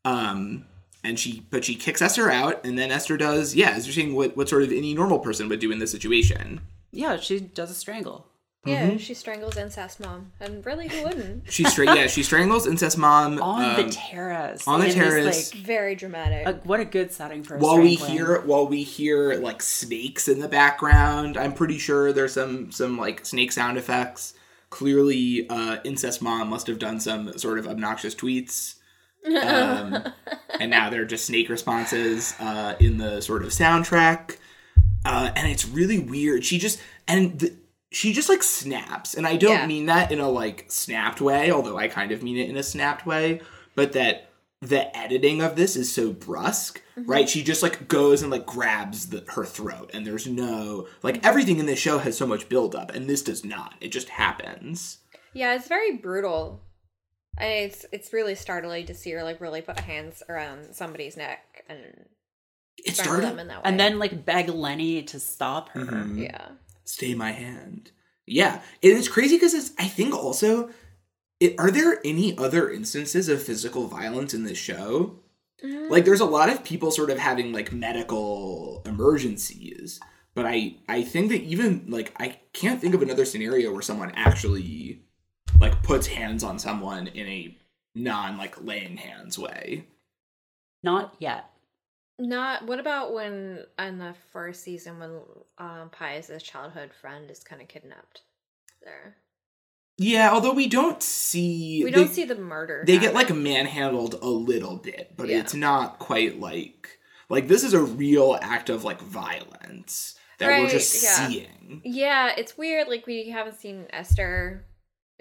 Um, and she, but she kicks Esther out, and then Esther does, yeah, as you're saying, what, what sort of any normal person would do in this situation. Yeah, she does a strangle. Yeah, she strangles incest mom, and really, who wouldn't? *laughs* She stra- yeah, she strangles incest mom *laughs* On um, the terrace. on the in this, terrace. like, Very dramatic. a- what a good setting for a while we hear while we hear like snakes in the background. I'm pretty sure there's some some like snake sound effects. Clearly, uh, incest mom must have done some sort of obnoxious tweets. Um, *laughs* and now they're just snake responses uh, in the sort of soundtrack. Uh, and it's really weird. She just and the, she just like snaps, and I don't Yeah. mean that in a like snapped way, although I kind of mean it in a snapped way. But that the editing of this is so brusque, right? She just like goes and like grabs the, her throat, and there's no like everything in this show has so much build up, and this does not. It just happens. yeah, it's very brutal. And it's it's really startling to see her like really put hands around somebody's neck and It strangle them started. in that way. and then like beg Lenny to stop her. Mhm. yeah, stay my hand. Yeah, and it's crazy because it's. I think also, it, are there any other instances of physical violence in this show? Mm. Like, there's a lot of people sort of having like medical emergencies, but I I think that even like I can't think of another scenario where someone actually like puts hands on someone in a non like laying hands way. Not yet. Not. What about when in the first season when um, Pius's childhood friend is kind of kidnapped? There, Yeah, although we don't see we don't see the murder. they get like manhandled a little bit but Yeah. it's not quite like like this is a real act of like violence that we're just yeah. seeing Yeah, it's weird. Like we haven't seen Esther.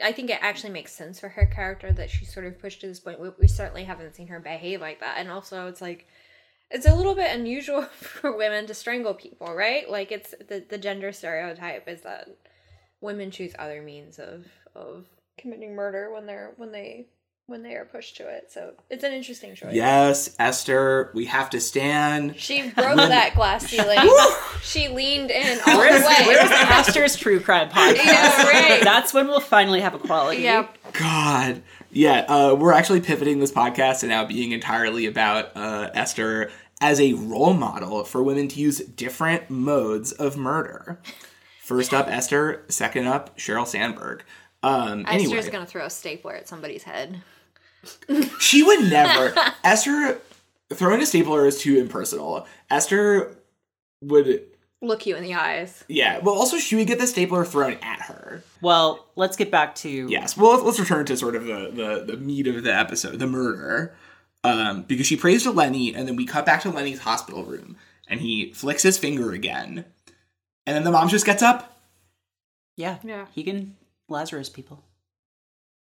I think it actually makes sense for her character that she's sort of pushed to this point. We, we certainly haven't seen her behave like that, and also it's like it's a little bit unusual *laughs* for women to strangle people, right? Like it's the the gender stereotype is that women choose other means of of committing murder when they're when they when they are pushed to it. So it's an interesting choice. yes esther we have to stand She broke that glass ceiling. she leaned in all Where's, the way. where's Pastor's True Crime *laughs* podcast? Yeah, right. That's when we'll finally have equality. Yeah, god yeah uh we're actually pivoting this podcast to now being entirely about uh esther as a role model for women to use different modes of murder first up esther second up sheryl sandberg um anyway Esther's gonna throw a stapler at somebody's head. *laughs* She would never. Esther throwing a stapler is too impersonal. Esther would Look you in the eyes. yeah. Well also she would get the stapler thrown at her. Well, let's get back to Yes. Well let's, let's return to sort of the, the the meat of the episode, the murder. Um, because she prays to Lenny, and then we cut back to Lenny's hospital room, and he flicks his finger again. And then the mom just gets up. yeah, Yeah. He can Lazarus people.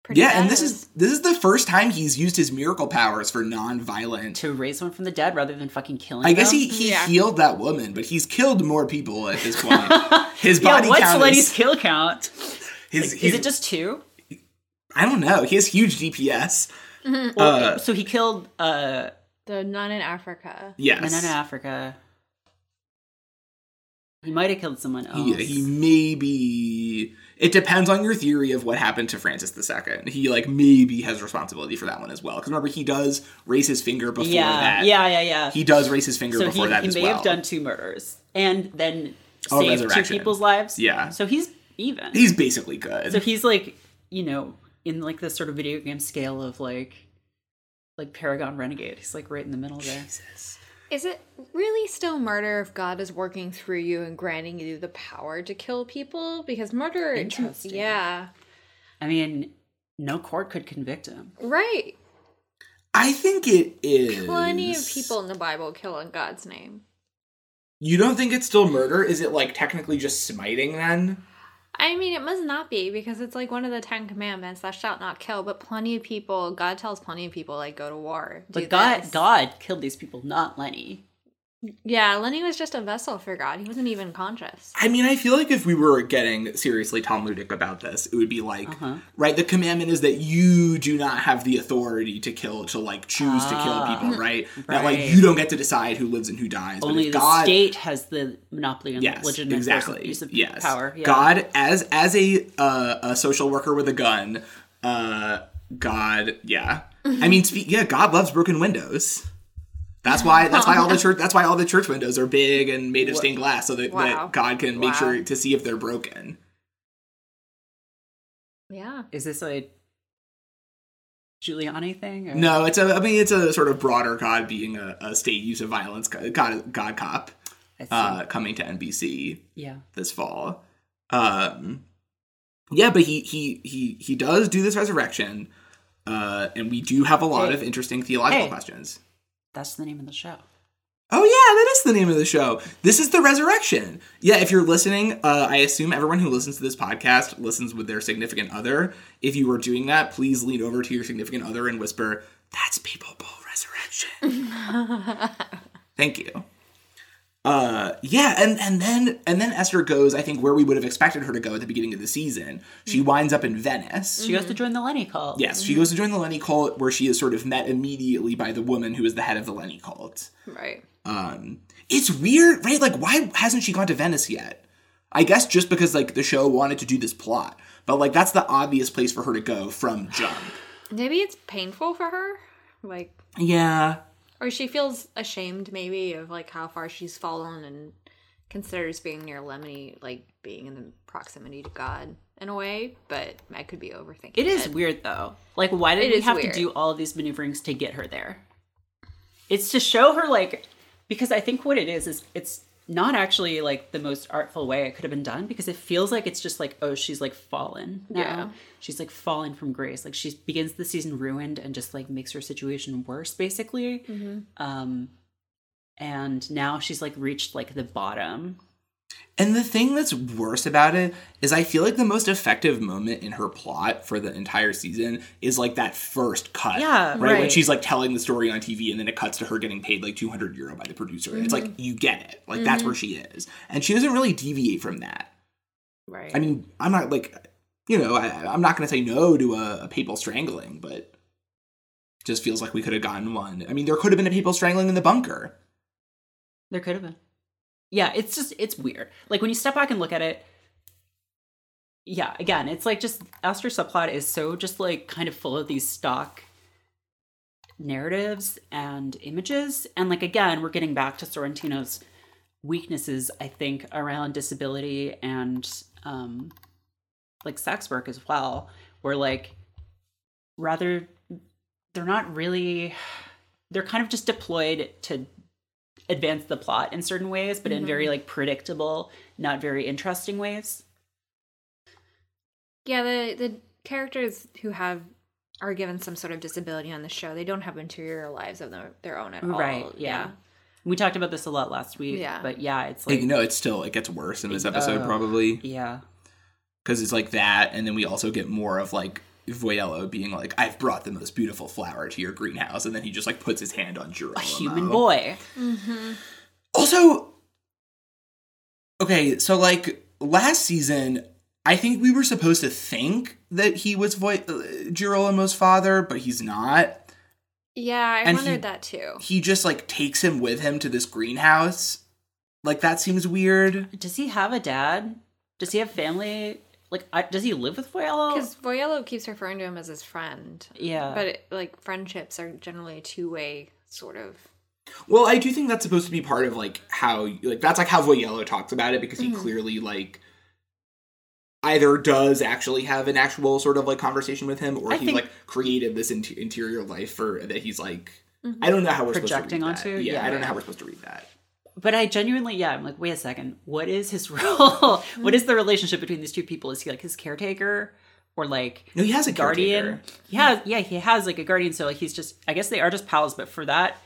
Pretty yeah, and this is this is the first time he's used his miracle powers for non-violent to raise someone from the dead rather than fucking killing. I guess them? he, he Yeah. healed that woman, but he's killed more people at this point. *laughs* His Yeah, body what's count Lenny's is, kill count? his, Is it just two? I don't know. He has huge DPS. Well, Uh, so he killed uh, the nun in Africa. Yes. men in Africa. He might have killed someone else. He, he maybe. It depends on your theory of what happened to Francis II. He like maybe has responsibility for that one as well. Because remember, he does raise his finger before yeah, that. yeah, yeah, yeah. He does raise his finger so before he, that he as may well. have done two murders and then Oh, saved two people's lives. Yeah. So he's even. He's basically good. so he's like, you know, in like this sort of video game scale of like, like Paragon Renegade. He's like right in the middle there. Is it really still murder if God is working through you and granting you the power to kill people? Because murder, Interesting. yeah, I mean, no court could convict him. right. I think it is. Plenty of people in the Bible kill in God's name. You don't think it's still murder? Is it like technically just smiting then? I mean, it must not be because it's like one of the Ten Commandments: "Thou shalt not kill." But plenty of people, God tells plenty of people like go to war. But God, this. God killed these people, not Lenny. Yeah, Lenny was just a vessel for God. He wasn't even conscious. I mean, I feel like if we were getting seriously Talmudic about this, it would be like, Uh-huh. right? The commandment is that you do not have the authority to kill, to like choose to kill Ah. people, right? That like you don't get to decide who lives and who dies. but Only if the God, state has the monopoly on yes, legitimate exactly, use of yes, power. Yeah. God as as a uh, a social worker with a gun, uh, God, yeah. *laughs* I mean, spe- yeah, God loves broken windows. That's why. That's why all the *laughs* church. That's why all the church windows are big and made of stained glass, so that, Wow. that God can make Wow. sure to see if they're broken. Yeah. Is this a Giuliani thing? Or? No, it's a. I mean, it's a sort of broader God being a, a state use of violence, God, God cop, uh, coming to NBC yeah. this fall. Um, yeah, but he he he he does do this resurrection, uh, and we do have a lot Hey. of interesting theological Hey. questions. That's the name of the show. Oh yeah, that is the name of the show. This is the resurrection. Yeah, if you're listening, uh, I assume everyone who listens to this podcast listens with their significant other. If you are doing that, please lean over to your significant other and whisper, "That's Papal Bull Resurrection." *laughs* Thank you. Uh, yeah, and and then and then Esther goes. I think where we would have expected her to go at the beginning of the season. She winds up in Venice. She goes to join the Lenny cult. Yes, she goes to join the Lenny cult, where she is sort of met immediately by the woman who is the head of the Lenny cult. Right. Um, it's weird, right? Like, why hasn't she gone to Venice yet? I guess just because like the show wanted to do this plot, but like that's the obvious place for her to go from jump. Maybe it's painful for her. Like Yeah, or she feels ashamed maybe of like how far she's fallen and considers being near Lenny like being in the proximity to God in a way, but I could be overthinking. It is weird though. Like, why did It we have weird. to do all of these maneuverings to get her there? It's to show her like because I think what it is is it's not actually like the most artful way it could have been done because it feels like it's just like oh she's like fallen. Now. Yeah. she's like fallen from grace. Like she begins the season ruined and just like makes her situation worse basically. Um and now she's like reached like the bottom and the thing that's worse about it is I feel like the most effective moment in her plot for the entire season is like that first cut. Yeah, right. When she's like telling the story on TV and then it cuts to her getting paid like 200 euro by the producer. It's like mm-hmm. you get it. Like that's where mm-hmm. she is, and she doesn't really deviate from that. right. I mean, I'm not like, you know, I, I'm not going to say no to a, a papal strangling, but just feels like we could have gotten one. I mean, there could have been a papal strangling in the bunker. There could have been. Yeah, it's just it's weird. Like when you step back and look at it, yeah, again, it's like just Esther subplot is so just like kind of full of these stock narratives and images. And like again, we're getting back to Sorrentino's weaknesses, I think, around disability and um like sex work as well, where like rather they're not really they're kind of just deployed to advance the plot in certain ways, but in very mm-hmm. like predictable, not very interesting ways. Yeah, the the characters who have are given some sort of disability on the show, they don't have interior lives of their, their own at all. Right, yeah. We talked about this a lot last week. Yeah. But yeah, it's Like, like no, it's still, it gets worse in this episode, Oh. probably. yeah. Because it's like that, and then we also get more of like Voiello being like, I've brought the most beautiful flower to your greenhouse, and then he just like puts his hand on Girolamo. A human boy. Also, okay, so like last season, I think we were supposed to think that he was Voy- uh, Girolamo's father, but he's not. Yeah, I And he- wondered that too. He just like takes him with him to this greenhouse. Like that seems weird. Does he have a dad? Does he have family? Like, I, does he live with Voiello? Because Voiello keeps referring to him as his friend. Yeah. But it, like friendships are generally a two way sort of. Well, I do think that's supposed to be part of like how like that's like how Voiello talks about it because he mm-hmm. clearly like either does actually have an actual sort of like conversation with him or I he think- like created this in- interior life for that he's like I don't know how we're Projecting supposed to read onto? that. Yeah, I don't know how we're supposed to read that. But I genuinely, yeah, I'm like, wait a second. What is his *laughs* role? what is the relationship between these two people? Is he like his caretaker or like No, he has a guardian? caretaker. Yeah, yeah, he has like a guardian. So like he's just, I guess they are just pals. But for that,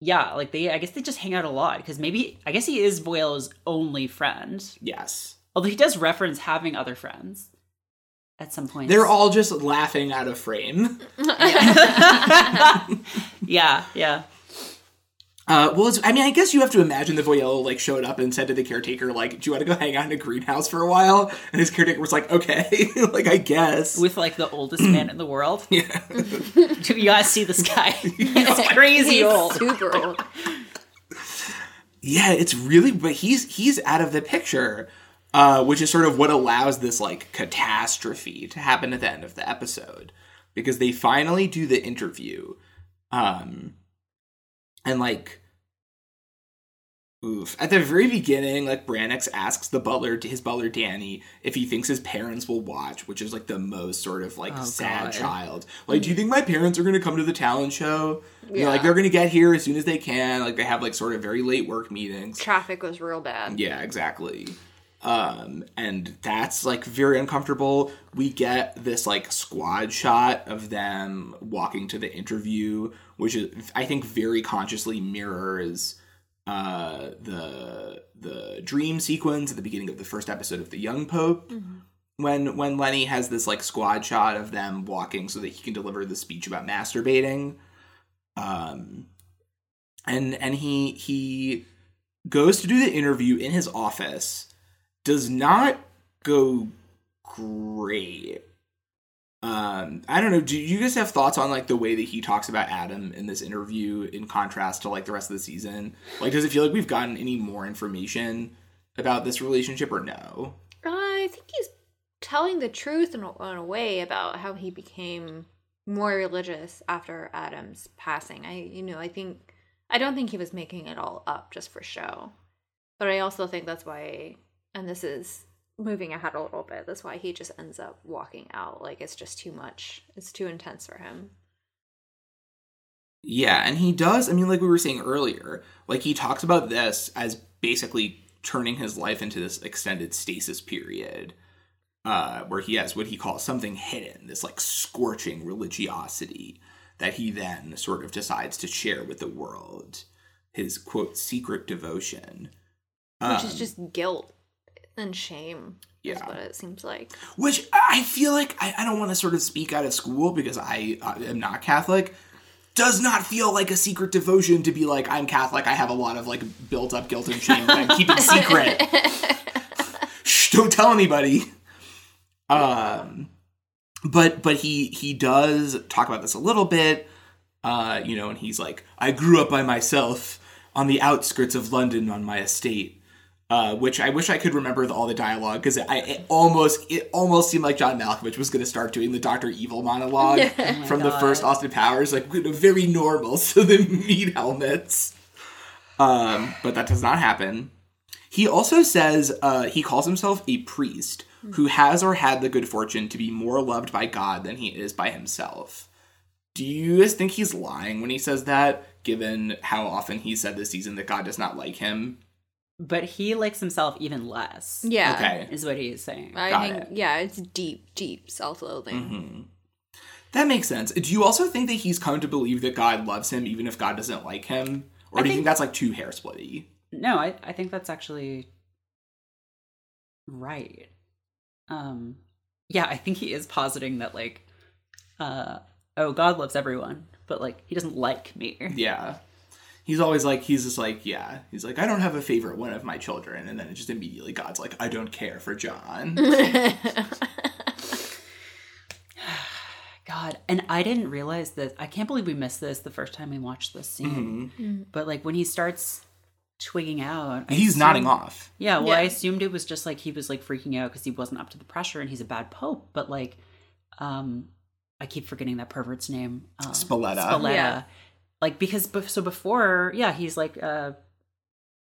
yeah, like they, I guess they just hang out a lot because maybe, I guess he is Voiello's only friend. Yes. Although he does reference having other friends at some point. They're all just laughing out of frame. *laughs* *laughs* yeah, yeah. Uh, well, it's, I mean, I guess you have to imagine that Voiello like showed up and said to the caretaker, like, "Do you want to go hang out in a greenhouse for a while?" And his caretaker was like, "Okay, *laughs* like I guess." With like the oldest man in the world. *laughs* yeah. Do *laughs* you gotta see this guy. He's crazy He's old. Super old. Yeah, it's really, but he's he's out of the picture, uh, which is sort of what allows this like catastrophe to happen at the end of the episode, because they finally do the interview, um, and like Oof. At the very beginning, like Brannox asks the butler, to his butler Danny, if he thinks his parents will watch, which is like the most sort of like Oh, sad God. child. Like, do you think my parents are gonna come to the talent show? You know, like they're gonna get here as soon as they can. Like they have like sort of very late work meetings. Traffic was real bad. Yeah, exactly. Um, and that's like very uncomfortable. We get this like squad shot of them walking to the interview, which is I think very consciously mirrors uh the the dream sequence at the beginning of the first episode of the Young Pope. When when Lenny has this like squad shot of them walking so that he can deliver the speech about masturbating. Um and and he he goes to do the interview in his office does not go great. Um i don't know. Do you guys have thoughts on like the way that he talks about adam in this interview in contrast to like the rest of the season? Like does it feel like we've gotten any more information about this relationship or no? I think he's telling the truth in a, in a way about how he became more religious after Adam's passing. I, you know, I think I don't think he was making it all up just for show, but I also think that's why, and this is moving ahead a little bit. That's why he just ends up walking out. Like it's just too much. It's too intense for him. Yeah, and he does. I mean, like we were saying earlier, like he talks about this as basically turning his life into this extended stasis period, uh, where he has what he calls something hidden, this like scorching religiosity that he then sort of decides to share with the world. His quote secret devotion, Which Um, is just guilt and shame. Is Yeah. what it seems like. which I feel like I, I don't want to sort of speak out of school because I, I am not Catholic. Does not feel like a secret devotion to be like I'm Catholic. I have a lot of like built up guilt and shame that I'm keeping secret. *laughs* Shh, don't tell anybody. Um, but but he he does talk about this a little bit. Uh, you know, and he's like, I grew up by myself on the outskirts of London on my estate. Uh, which I wish I could remember the, all the dialogue because I it almost it almost seemed like John Malkovich was going to start doing the Doctor Evil monologue *laughs* from the first Austin Powers, like very normal, *laughs* so the meat helmets. Um, but that does not happen. He also says uh, he calls himself a priest who has or had the good fortune to be more loved by God than he is by himself. Do you guys think he's lying when he says that, given how often he said this season that God does not like him? But he likes himself even less. Yeah. Okay. Is what he's saying. I Got think it. yeah, it's deep, deep self-loathing. Mm-hmm. That makes sense. Do you also think that he's come to believe that God loves him even if God doesn't like him? Or I do you think- think that's like too hair splitty? No, I, I think that's actually right. Um yeah, I think he is positing that like uh oh God loves everyone, but like he doesn't like me. Yeah. He's always like, he's just like, yeah. He's like, I don't have a favorite one of my children. And then it just immediately God's like, I don't care for John. *laughs* God, and I didn't realize that. I can't believe we missed this the first time we watched this scene. Mm-hmm. But like when he starts twigging out, I he's nodding off. Yeah, well, Yeah. I assumed it was just like he was like freaking out because he wasn't up to the pressure and he's a bad pope. But like, um, I keep forgetting that pervert's name. Uh, Spalletta. Spalletta. Yeah. Like because so before, yeah, he's like uh,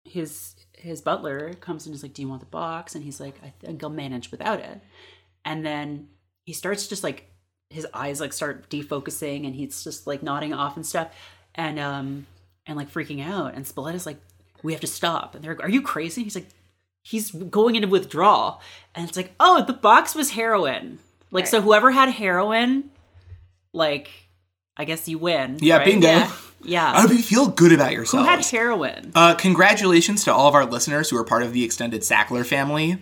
his his butler comes and is like, "Do you want the box?" And he's like, "I think I'll manage without it." And then he starts just like his eyes like start defocusing and he's just like nodding off and stuff. And um and like freaking out. And Spalletta's like we have to stop. And they're like are you crazy? He's like he's going into withdrawal. And it's like oh the box was heroin. Like so whoever had heroin like I guess you win Yeah, right? bingo. yeah, *laughs* yeah. I hope you feel good about yourself. who yourself. had heroin uh, congratulations to all of our listeners who are part of the extended Sackler family.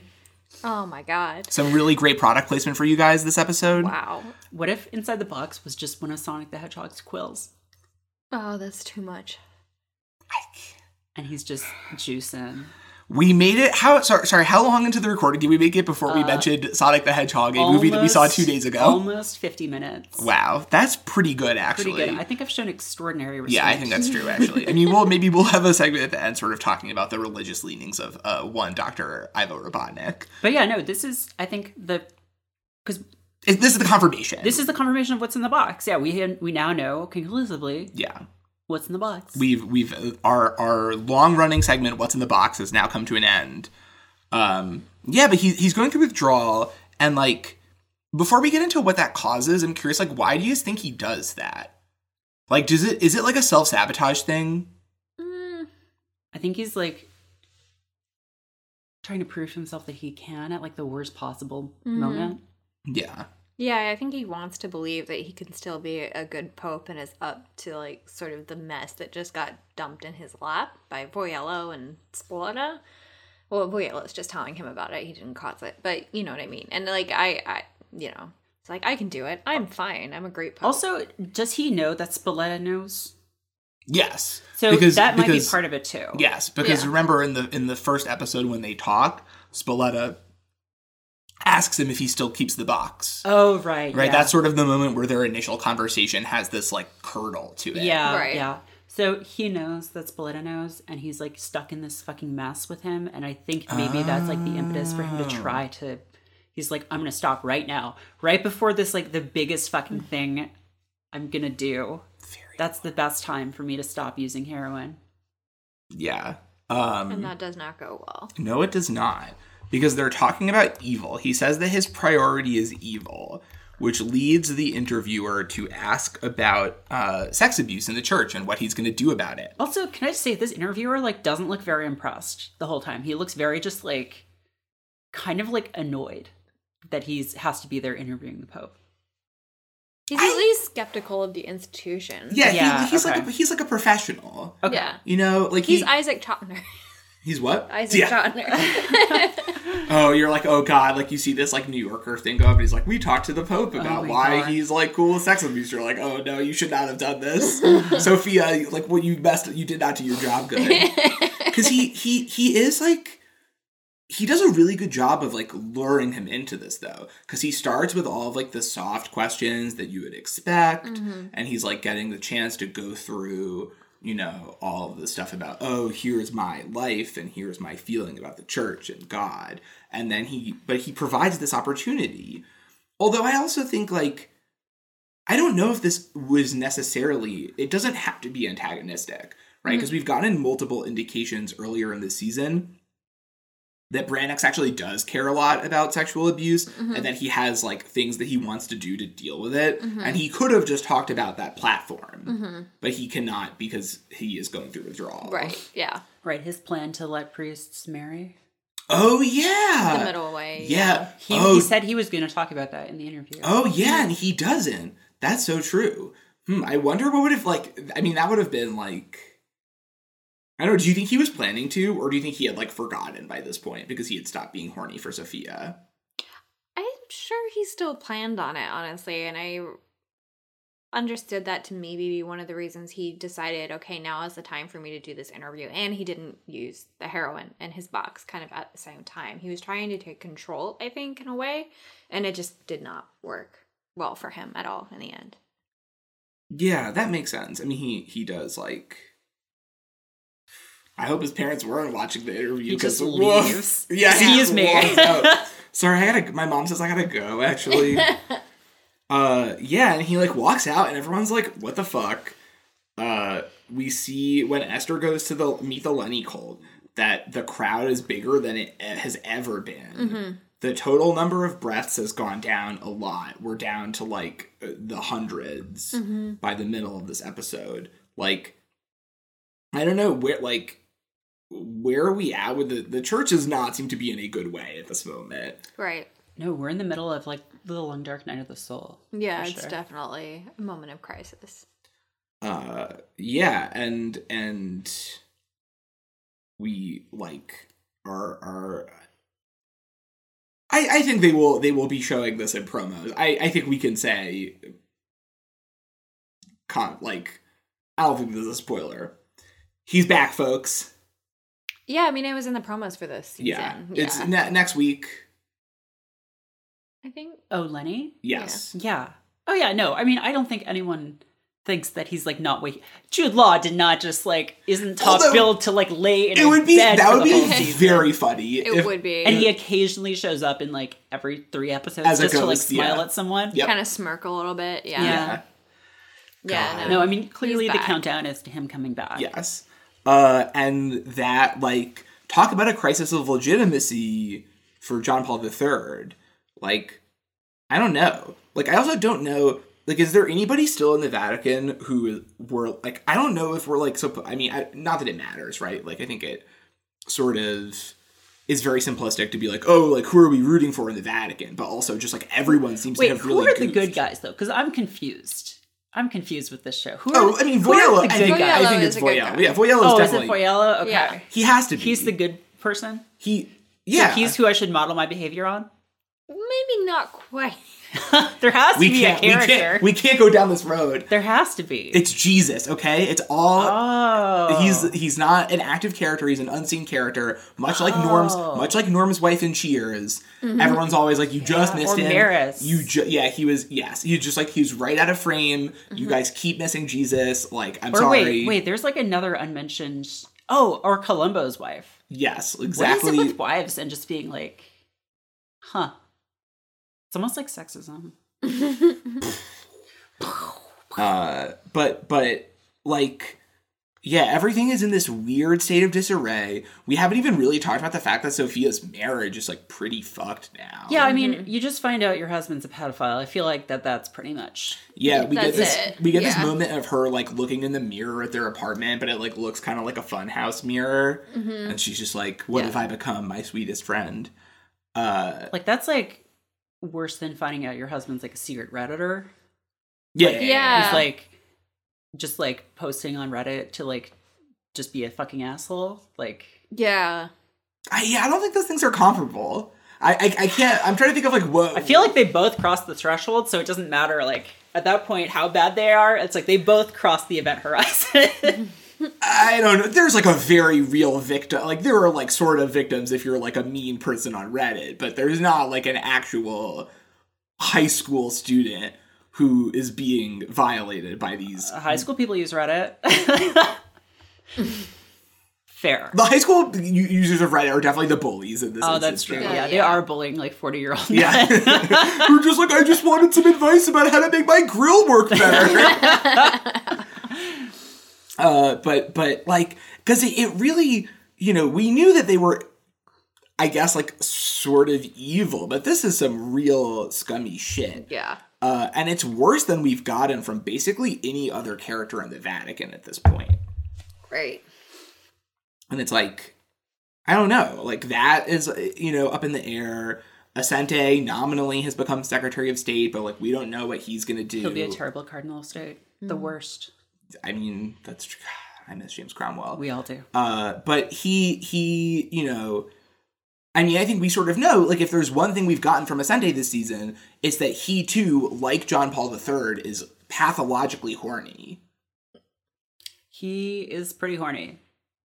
oh my god. Some really great product placement for you guys this episode. Wow. what if inside the box was just one of Sonic the Hedgehog's quills Oh, that's too much. and he's just juicing We made it. How sorry? Sorry. How long into the recording did we make it before we mentioned Sonic the Hedgehog, a movie that we saw Uh, two days ago? Almost 50 minutes. Wow, that's pretty good, actually. Pretty good. I think I've shown extraordinary yeah, I think that's true. Actually, I mean, well, maybe we'll have a segment at the end, sort of talking about the religious leanings of uh, one Doctor Ivo Robotnik. But yeah, no, this is, I think, the. Because This is the confirmation. this is the confirmation of what's in the box. Yeah, we we now know conclusively yeah. What's in the box? we've we've our our long running segment what's in the box has now come to an end. Um yeah but he, he's going through withdrawal and like before we get into what that causes i'm curious like why do you think he does that? Like does it is it like a self-sabotage thing? I think he's like trying to prove to himself that he can at like the worst possible moment. yeah Yeah, I think he wants to believe that he can still be a good pope and is up to like sort of the mess that just got dumped in his lap by Voiello and Spalletta. Well, Voiello's just telling him about it. He didn't cause it, but you know what I mean. And like I, I, you know, it's like I can do it. I'm fine. I'm a great pope. Also, does he know that Spalletta knows? yes So because, that might be part of it too. yes because Yeah. remember in the in the first episode when they talk spalletta asks him if he still keeps the box Oh right. right yeah. that's sort of the moment where their initial conversation has this like curdle to it Yeah, Right. yeah. So he knows that Spalletta knows, and he's like stuck in this fucking mess with him. And I think maybe that's like the impetus for him Oh. to try to. He's like, I'm gonna stop right now, right before this like the biggest fucking thing I'm gonna do. That's the best time for me to stop using heroin. yeah um and that does not go well. No, it does not. Because they're talking about evil. He says that his priority is evil, which leads the interviewer to ask about uh, sex abuse in the church and what he's going to do about it. Also, can I just say this interviewer like doesn't look very impressed the whole time. He looks very just like kind of like annoyed that he's has to be there interviewing the Pope. He's at least skeptical of the institution. Yeah, Yeah, he, he's like a, he's like a professional. Okay. Yeah. You know, like He's he, Isaac Chotiner. *laughs* he's what? Isaac Yeah. *laughs* Oh, you're like, oh god, like you see this like New Yorker thing go up, and he's like, we talked to the Pope oh about my why God. he's like cool with sex abuse. You're like, oh no, you should not have done this, *laughs* Sophia. Like, what you best, you did not do your job good. *laughs* Because he he he is like, he does a really good job of like luring him into this though, because he starts with all of like the soft questions that you would expect, mm-hmm. and he's like getting the chance to go through you know, all of the stuff about, oh, here's my life and here's my feeling about the church and God. And then he, but he provides this opportunity. Although I also think, like, I don't know if this was necessarily, it doesn't have to be antagonistic, right? Mm-hmm. Because we've gotten multiple indications earlier in the season that Brannox actually does care a lot about sexual abuse mm-hmm. and that he has like things that he wants to do to deal with it. Mm-hmm. And he could have just talked about that platform, mm-hmm. but he cannot because he is going through withdrawal. right. Yeah. Right, his plan to let priests marry. Oh yeah. The middle way. Yeah. He, oh, he said he was going to talk about that in the interview. oh yeah, and he doesn't. That's so true. Hmm, I wonder what would have like. I mean, that would have been like. I don't know. Do you think he was planning to, or do you think he had like forgotten by this point because he had stopped being horny for Sophia? I'm sure he still planned on it, honestly, and I understood that to maybe be one of the reasons he decided, okay, now is the time for me to do this interview. And he didn't use the heroin in his box kind of at the same time. He was trying to take control, I think, in a way, and it just did not work well for him at all in the end. Yeah, that makes sense. I mean, he he does like. I hope his parents weren't watching the interview. He 'cause- just woof. leaves. Yeah, he just walks out. Sorry, I gotta. My mom says I gotta go. Actually, *laughs* uh, yeah, and he like walks out, and everyone's like, "What the fuck?" Uh, we see when Esther goes to the meet the Lenny cult that the crowd is bigger than it has ever been. The total number of breaths has gone down a lot. We're down to like uh, the 100s by the middle of this episode. Like, I don't know where like where are we at with the the church does not seem to be in a good way at this moment. Right. No, we're in the middle of like the long dark night of the soul. Yeah, for it's sure. definitely a moment of crisis. Uh yeah, and and we like are are I I think they will they will be showing this in promos. I I think we can say con like I don't think this is a spoiler. He's back, folks. Yeah, I mean, it was in the promos for this season. Yeah, Yeah, it's ne- next week. I think. Oh, Lenny? Yes. Yeah. Oh, yeah. No, I mean, I don't think anyone thinks that he's like not waking. Jude Law did not just like isn't top Although- billed to like lay in It would be bed that would be very funny. It if- would be. And he occasionally shows up in like every three episodes As a just to like smile yeah. at someone. Yep. kind of smirk a little bit. Yeah. Yeah. Yeah, God. No, I mean clearly the countdown is to him coming back. Yes. Uh, and that, like, talk about a crisis of legitimacy for John Paul III. Like, I don't know. Like, I also don't know. Like, is there anybody still in the Vatican who were like? I don't know if we're like. So, I mean, I, not that it matters, right? Like, I think it sort of is very simplistic to be like, oh, like who are we rooting for in the Vatican? But also, just like everyone seems Wait, to have really. who really are the good guys though? Because I'm confused. I'm confused with this show. Who are, Oh, I mean, who Voiello. I think, guys? I think it's is a good Voiello. guy. Yeah, Voiello is Oh, is it definitely. Voiello? Okay. Yeah. He has to be. He's the good person. He. Yeah. He's who I should model my behavior on. Maybe not quite. *laughs* there has to we be can't, a we character. can't we can't go down this road. there has to be. It's Jesus, okay? It's all oh, he's he's not an active character, he's an unseen character, much like Norm's Oh. much like Norm's wife in Cheers. Everyone's always like you just missed or him. Maris. You ju- yeah, he was yes, he's just like he's right out of frame. Mm-hmm. You guys keep missing Jesus. Like I'm or sorry. wait, wait. There's like another unmentioned. Oh, or Columbo's wife. Yes, exactly. What is exactly. it with wives and just being like, huh? It's almost like sexism. *laughs* Uh, but but like yeah, everything is in this weird state of disarray. We haven't even really talked about the fact that Sophia's marriage is like pretty fucked now. Yeah, I mean, you just find out your husband's a pedophile. I feel like that that's pretty much. Yeah, we get That's this it. we get this Yeah. moment of her like looking in the mirror at their apartment, but it like looks kind of like a funhouse mirror, Mm-hmm. and she's just like, "What Yeah. have I become, my sweetest friend?" Uh, Like that's like worse than finding out your husband's like a secret redditor. yeah, Yeah. He's like just like posting on Reddit to like just be a fucking asshole. Like Yeah. I, yeah. I don't think those things are comparable. I, I I can't. I'm trying to think of like what I feel like they both crossed the threshold, so it doesn't matter like at that point how bad they are. It's like they both crossed the event horizon. *laughs* I don't know. There's like a very real victim. Like there are like sort of victims if you're like a mean person on Reddit, but there's not like an actual high school student who is being violated by these. Uh, high school people use Reddit. *laughs* Fair. The high school users of Reddit are definitely the bullies in this. Oh, that's true. instance. Yeah, they are bullying like forty year old Yeah. men. *laughs* We're just like, I just wanted some advice about how to make my grill work better. *laughs* uh, but but like, because it, it really, you know, we knew that they were, I guess, like sort of evil, but this is some real scummy shit. Yeah. Uh, and it's worse than we've gotten from basically any other character in the Vatican at this point. Right. and it's like i don't know like that is you know up in the air assente nominally has become secretary of state but like we don't know what he's gonna do He'll be a terrible cardinal of state. The worst. I mean that's *sighs* i miss james cromwell We all do. uh but he he you know I mean, I think we sort of know, like, if there's one thing we've gotten from Assente this season, it's that he too, like John Paul III, is pathologically horny. He is pretty horny.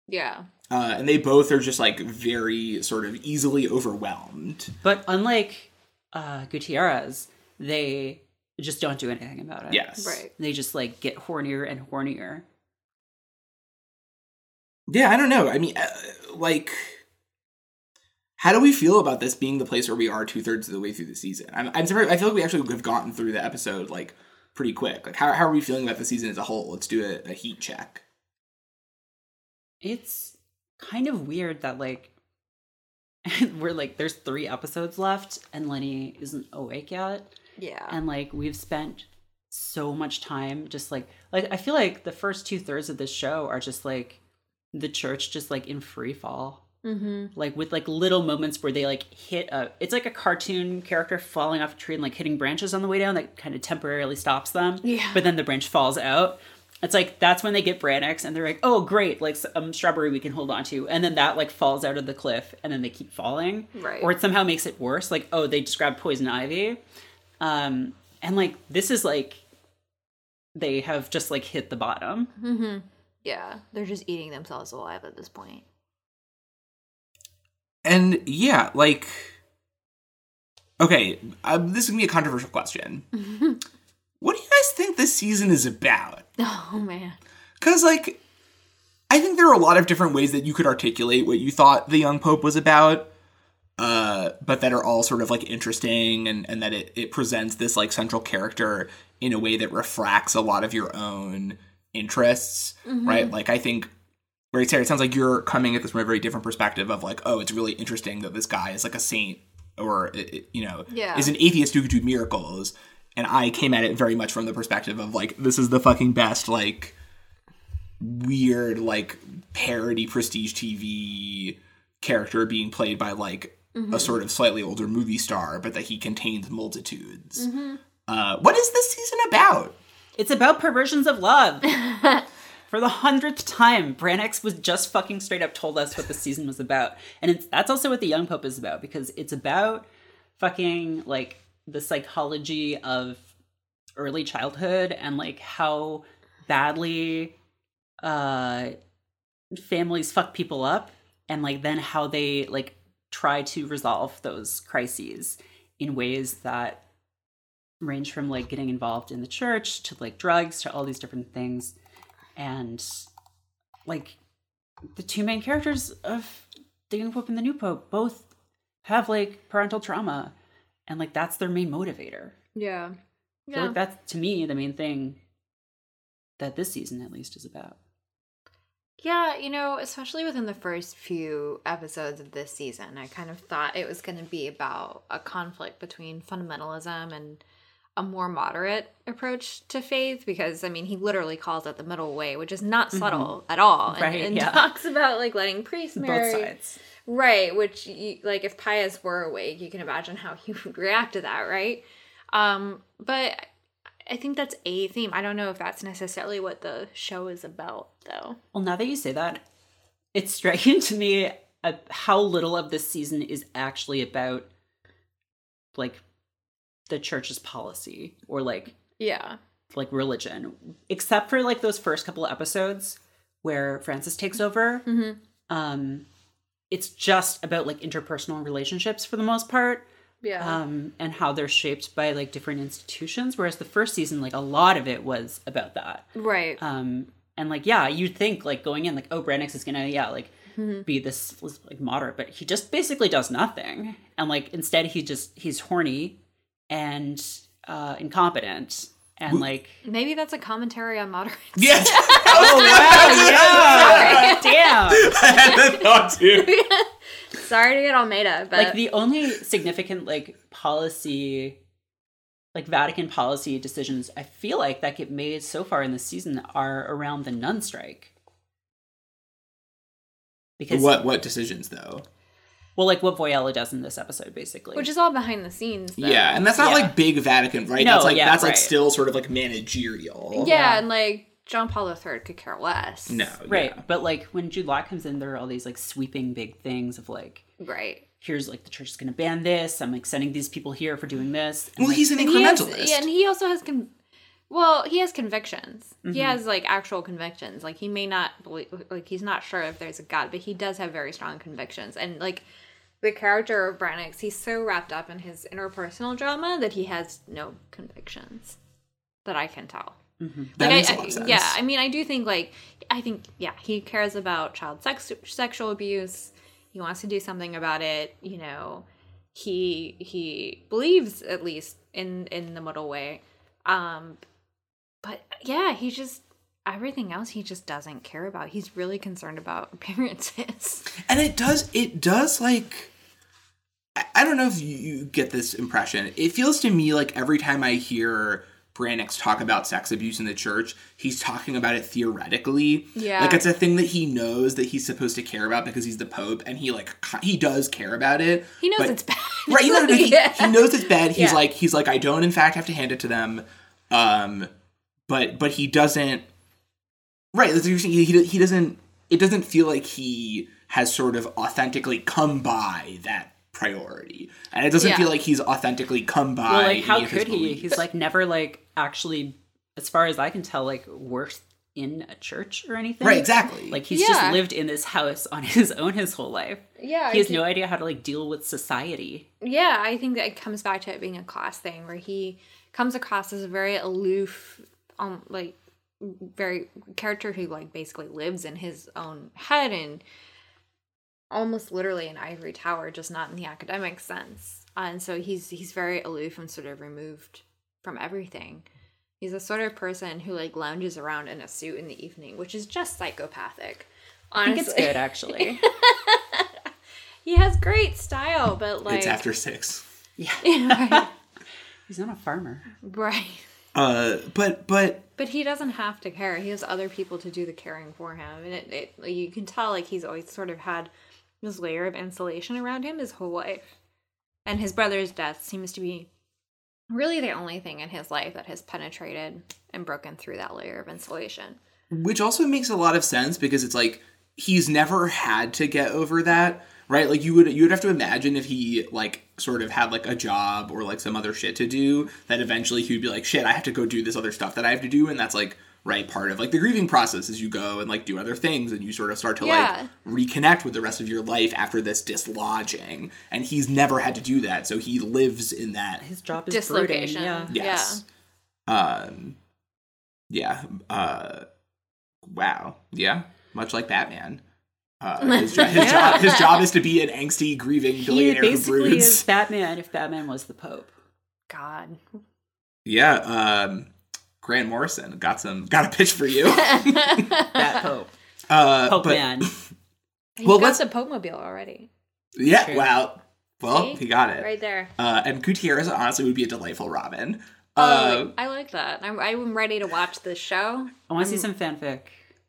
Yeah. Uh, and they both are just, like, very sort of easily overwhelmed. But unlike uh, Gutierrez, they just don't do anything about it. Yes. Right. They just like get hornier and hornier. Yeah, I don't know. I mean, uh, like, how do we feel about this being the place where we are two thirds of the way through the season? I'm, I'm surprised. I feel like we actually have gotten through the episode like pretty quick. Like, how, how are we feeling about the season as a whole? Let's do a, a heat check. It's kind of weird that like *laughs* we're like there's three episodes left and Lenny isn't awake yet. Yeah. and like we've spent so much time just like like I feel like the first two thirds of this show are just like the church just like in free fall. mm-hmm. Like with like little moments where they like hit a it's like a cartoon character falling off a tree and like hitting branches on the way down that kind of temporarily stops them. Yeah. But then the branch falls out. It's like that's when they get Brannox and they're like, oh great, like um strawberry we can hold on to, and then that like falls out of the cliff and then they keep falling, Right. Or it somehow makes it worse, like oh they just grab poison ivy, um, and like this is like they have just like hit the bottom. Mm-hmm. Yeah. They're just eating themselves alive at this point. And yeah, like, okay, um, this is gonna be a controversial question. *laughs* what do you guys think this season is about? Oh man. Because, like, I think there are a lot of different ways that you could articulate what you thought the young pope was about. Uh, but that are all sort of like interesting and, and that it, it presents this like central character in a way that refracts a lot of your own interests, right? Like I think right Sarah, it sounds like you're coming at this from a very different perspective of like, oh, it's really interesting that this guy is like a saint or you know Yeah. is an atheist who could do miracles. And I came at it very much from the perspective of like, this is the fucking best like weird like parody prestige TV character being played by like a sort of slightly older movie star, but that he contains multitudes. Uh, what is this season about? It's about perversions of love. *laughs* For the hundredth time, Brannox was just fucking straight up told us what the season was about. And it's, that's also what the Young Pope is about, because it's about fucking like the psychology of early childhood and like how badly uh families fuck people up and like then how they like try to resolve those crises in ways that range from like getting involved in the church to like drugs to all these different things. And like the two main characters of the young pope and the new pope both have like parental trauma. And like that's their main motivator. Yeah. I feel like that's to me the main thing that this season at least is about Yeah, you know, especially within the first few episodes of this season, I kind of thought it was going to be about a conflict between fundamentalism and a more moderate approach to faith because I mean he literally calls it the middle way, which is not subtle at all, and, Mm-hmm. Right, and yeah. talks about like letting priests marry, both sides right? Which you, like if Pius were awake, you can imagine how he *laughs* would react to that, right? Um, but I think that's a theme. I don't know if that's necessarily what the show is about, though. Well, now that you say that, it's striking *laughs* to me uh, how little of this season is actually about like the church's policy or like Yeah. like religion, except for like those first couple of episodes where Francis takes over. Mm-hmm. Um, it's just about like interpersonal relationships for the most part. Yeah. um, and how they're shaped by like different institutions. Whereas the first season, like a lot of it was about that. right. Um, and like, yeah, you'd think like going in, like, oh, Brannox is gonna, yeah, like be this like moderate, but he just basically does nothing. And like instead, he just he's horny and uh, incompetent and like. Maybe that's a commentary on moderates. Yes, *laughs* Oh wow! Yeah, *laughs* damn. *laughs* I had that thought too. Sorry to get all made up, but like the only significant like policy like vatican policy decisions i feel like that get made so far in the season are around the nun strike because What what decisions though? well like what Voiello does in this episode basically which is all behind the scenes. Though. Yeah, and that's not Yeah. like big Vatican, right? No, that's like yeah, that's like still sort of like managerial. yeah, Yeah. and like John Paul III could care less. No, right yeah. but like when jude law comes in there are all these like sweeping big things of like Right. here's like the church is gonna ban this i'm like sending these people here for doing this and, Well, like, he's an And he has, incrementalist. yeah, and he also has con- well, he has convictions. Mm-hmm. He has like actual convictions. Like he may not believe, like he's not sure if there's a god, but he does have very strong convictions. And like the character of Brannox, he's so wrapped up in his interpersonal drama that he has no convictions that I can tell. That Like, makes I, a lot of sense. Yeah, I mean, I do think like I think yeah, he cares about child sex sexual abuse. He wants to do something about it. You know, he he believes at least in in the middle way. Um, but yeah, he just everything else he just doesn't care about. He's really concerned about *laughs* appearances. and it does it does like I- don't know if you get this impression. It feels to me like every time I hear Brannox talk about sex abuse in the church, he's talking about it theoretically. Yeah. Like it's a thing that he knows that he's supposed to care about because he's the Pope and he like he does care about it. He knows but- it's bad. *laughs* Right, you know, he, *laughs* Yeah. he knows it's bad. He's Yeah. like he's like I don't in fact have to hand it to them. Um but but he doesn't Right, that's saying. He, he he doesn't it doesn't feel like he has sort of authentically come by that priority. And it doesn't Yeah. feel like he's authentically come by well like how any of his could he he's like never like actually as far as i can tell like worked in a church or anything Right, exactly. like he's Yeah. just lived in this house on *laughs* his own his whole life Yeah, he has I no idea how to like deal with society yeah, I think that it comes back to it being a class thing where he comes across as a very aloof, um, like very character who like basically lives in his own head and almost literally an ivory tower, just not in the academic sense. Uh, and so he's he's very aloof and sort of removed from everything. He's a sort of person who like lounges around in a suit in the evening, which is just psychopathic. I think Honestly. it's good actually. *laughs* he has great style, but like it's after six. *laughs* right, He's not a farmer. right. Uh, but but But he doesn't have to care. He has other people to do the caring for him, and it, it you can tell like he's always sort of had this layer of insulation around him his whole life. And his brother's death seems to be really the only thing in his life that has penetrated and broken through that layer of insulation. which also makes a lot of sense because it's like he's never had to get over that right like you would you would have to imagine if he like sort of had like a job or like some other shit to do that eventually he would be like shit i have to go do this other stuff that i have to do and that's like right part of like the grieving process is you go and like do other things and you sort of start to Yeah. like reconnect with the rest of your life after this dislodging and he's never had to do that so he lives in that His job is brooding. Dislocation. Yeah. Yes. Um yeah. Uh wow. Yeah. Much like Batman. Uh, his, jo- his, *laughs* job, his job is to be an angsty, grieving He billionaire who basically broods. is Batman if Batman was the Pope. God. Yeah. Um, Grant Morrison got some got a pitch for you. *laughs* That Pope. Uh, Pope but man. He's Well, got let's- the Pope Mobile already. yeah. True. Wow. Well, See? he got it. Right there. Uh, and Gutierrez honestly would be a delightful Robin. Oh, Uh, I like that. I'm, I'm ready to watch this show. I want to see some fanfic.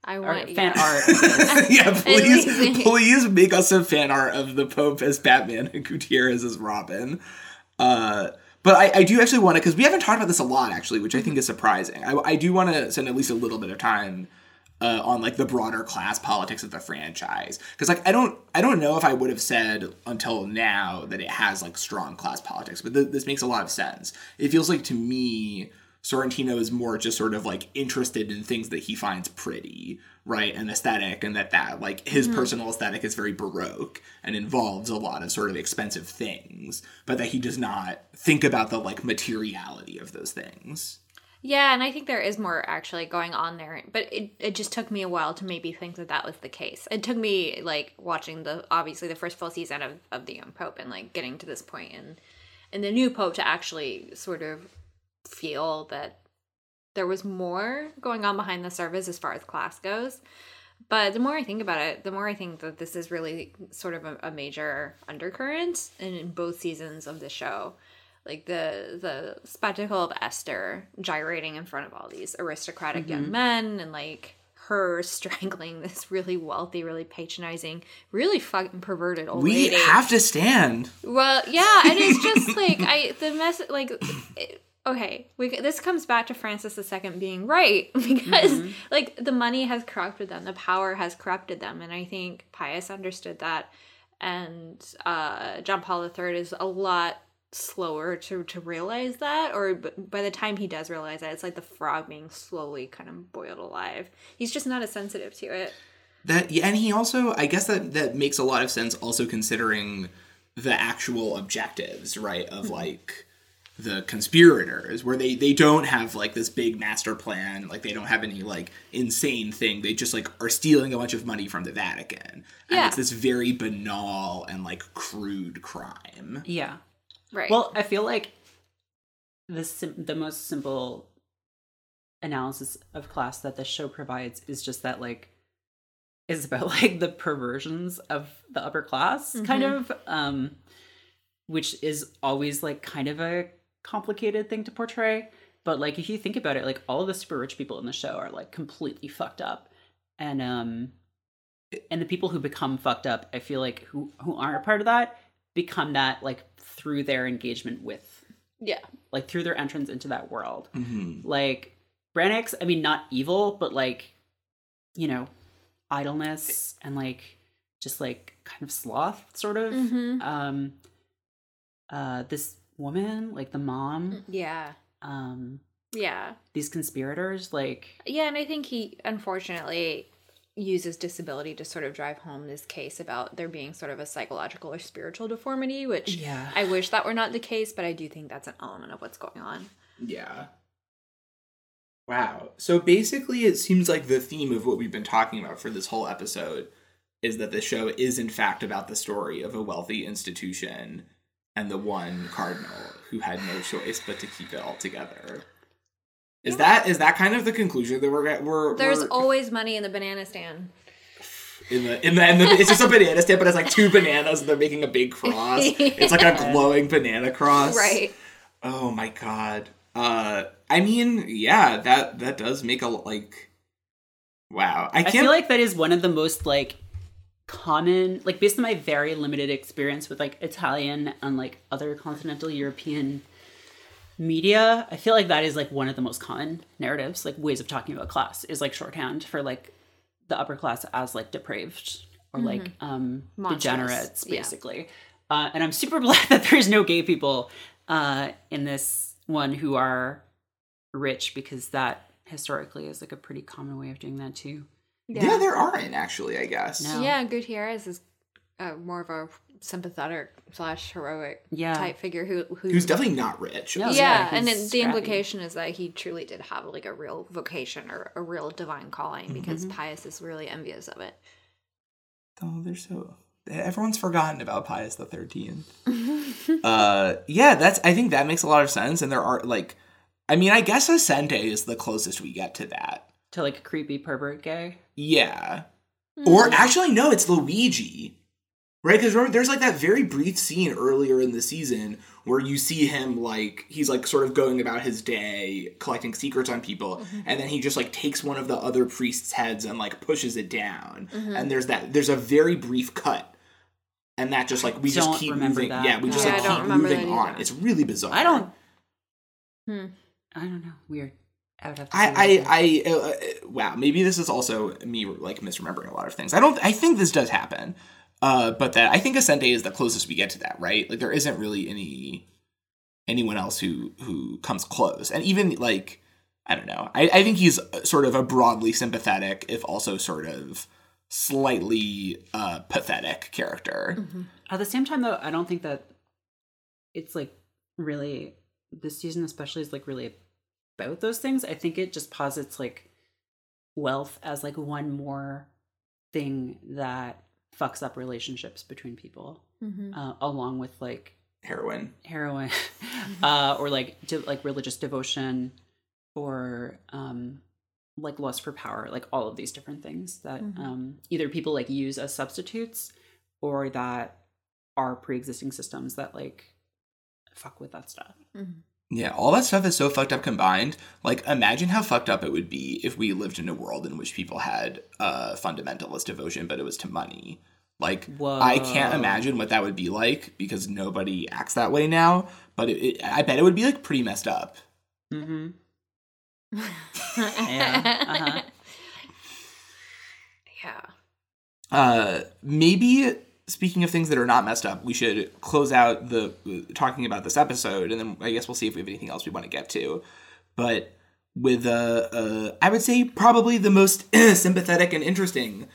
I want Or want fan yeah. art. *laughs* *laughs* yeah, please, please make us some fan art of the Pope as Batman and Gutierrez as Robin. Uh, but I, I do actually want to, because we haven't talked about this a lot, actually, which I think is surprising. I, I do want to spend at least a little bit of time uh, on like the broader class politics of the franchise, because like I don't, I don't know if I would have said until now that it has like strong class politics, but th- this makes a lot of sense. It feels like to me. Sorrentino is more just sort of like interested in things that he finds pretty, right, and aesthetic, and that that like his mm-hmm. personal aesthetic is very baroque and involves a lot of sort of expensive things, but that he does not think about the like materiality of those things. Yeah, and I think there is more actually going on there, but it, it just took me a while to maybe think that that was the case. It took me like watching the obviously the first full season of, of the Young Pope and like getting to this point in in the new Pope to actually sort of feel that there was more going on behind the surface as far as class goes. But the more I think about it, the more I think that this is really sort of a, a major undercurrent in, in both seasons of the show like the the spectacle of Esther gyrating in front of all these aristocratic young mm-hmm. men and like her *laughs* strangling this really wealthy, really patronizing, really fucking perverted old We lady. have to stand. well, yeah, and it's just like I the mess like it- okay, we this comes back to Francis II being right *laughs* because like the money has corrupted them, the power has corrupted them, and I think Pius understood that, and uh, John Paul III is a lot slower to to realize that or b- by the time he does realize that it's like the frog being slowly kind of boiled alive. He's just not as sensitive to it. That yeah, and he also I guess that that makes a lot of sense also considering the actual objectives, right, of like the conspirators where they they don't have like this big master plan like they don't have any like insane thing. They just like are stealing a bunch of money from the vatican. And Yeah. it's this very banal and like crude crime. Yeah. right. Well, I feel like the sim- the most simple analysis of class that the show provides is just that like is about *laughs* like the perversions of the upper class kind of um which is always like kind of a complicated thing to portray but like if you think about it like all of the super rich people in the show are like completely fucked up and um and the people who become fucked up i feel like who who aren't a part of that become that like through their engagement with yeah like through their entrance into that world Mhm. like Brannox's, I mean, not evil, but like, you know, idleness and like just like kind of sloth, sort of. Mhm. Um, uh, this woman, like the mom, yeah um, yeah these conspirators, like, Yeah, and I think he unfortunately uses disability to sort of drive home this case about there being sort of a psychological or spiritual deformity, which Yeah. I wish that were not the case, but I do think that's an element of what's going on. Yeah. Wow. So basically, it seems like the theme of what we've been talking about for this whole episode is that the show is in fact about the story of a wealthy institution and the one cardinal who had no choice but to keep it all together. Is that is that kind of the conclusion that we're we're There's we're always money in the banana stand. in the in the, in the it's just a banana stand, but it's like two bananas and they're making a big cross. *laughs* It's like a glowing banana cross. Right. Oh my god. Uh I mean, yeah, that that does make a like wow. I I can't feel like that is one of the most like common, like based on my very limited experience with like Italian and like other continental European media, I feel like that is like one of the most common narratives, like ways of talking about class is like shorthand for like the upper class as like depraved or like um Monstrous, degenerates yeah. basically. Uh, and I'm super *laughs* glad that there's no gay people uh, in this one who are rich because that historically is like a pretty common way of doing that too. Yeah. there aren't actually, I guess. No. Yeah, Gutierrez is uh, more of a sympathetic slash heroic Yeah. type figure who who Who's definitely not rich. No. yeah, yeah, and it, the implication is that he truly did have like a real vocation or a real divine calling because Pius is really envious of it. Oh, they're so. Everyone's forgotten about Pius the Thirteenth. *laughs* uh, yeah, that's. I think that makes a lot of sense, and there are like, I mean, I guess Assente is the closest we get to that. To like creepy pervert gay. Yeah, or actually, no, it's Luigi, right? Because remember, there's like that very brief scene earlier in the season where you see him like he's like sort of going about his day collecting secrets on people, and then he just like takes one of the other priests' heads and like pushes it down, and there's that. There's a very brief cut. And that just like we Don't just keep moving, that. yeah, we just Yeah, like keep moving on. It's really bizarre. I don't. Hmm. I don't know. Weird. I would have to. see I. I, I, uh, uh, wow. Maybe this is also me like misremembering a lot of things. I don't. I think this does happen, uh, but that I think Assente is the closest we get to that. Right? Like there isn't really any anyone else who who comes close, and even like I don't know. I, I think he's sort of a broadly sympathetic, if also sort of slightly uh, pathetic character. At the same time, though, I don't think that it's like really this season, especially, is like really about those things. I think it just posits like wealth as like one more thing that fucks up relationships between people, uh, along with like Heroin. heroin *laughs* uh or like de- like religious devotion or um like lust for power like all of these different things that um either people like use as substitutes or that are pre-existing systems that like fuck with that stuff Yeah, all that stuff is so fucked up combined. Like, imagine how fucked up it would be if we lived in a world in which people had a fundamentalist devotion, but it was to money. Like, I can't imagine what that would be like because nobody acts that way now. But it, it, I bet it would be like pretty messed up. mm-hmm *laughs* yeah uh-huh. Yeah. Uh, maybe speaking of things that are not messed up, we should close out the talking about this episode, and then I guess we'll see if we have anything else we want to get to. But with uh, uh I would say probably the most *clears throat* sympathetic and interesting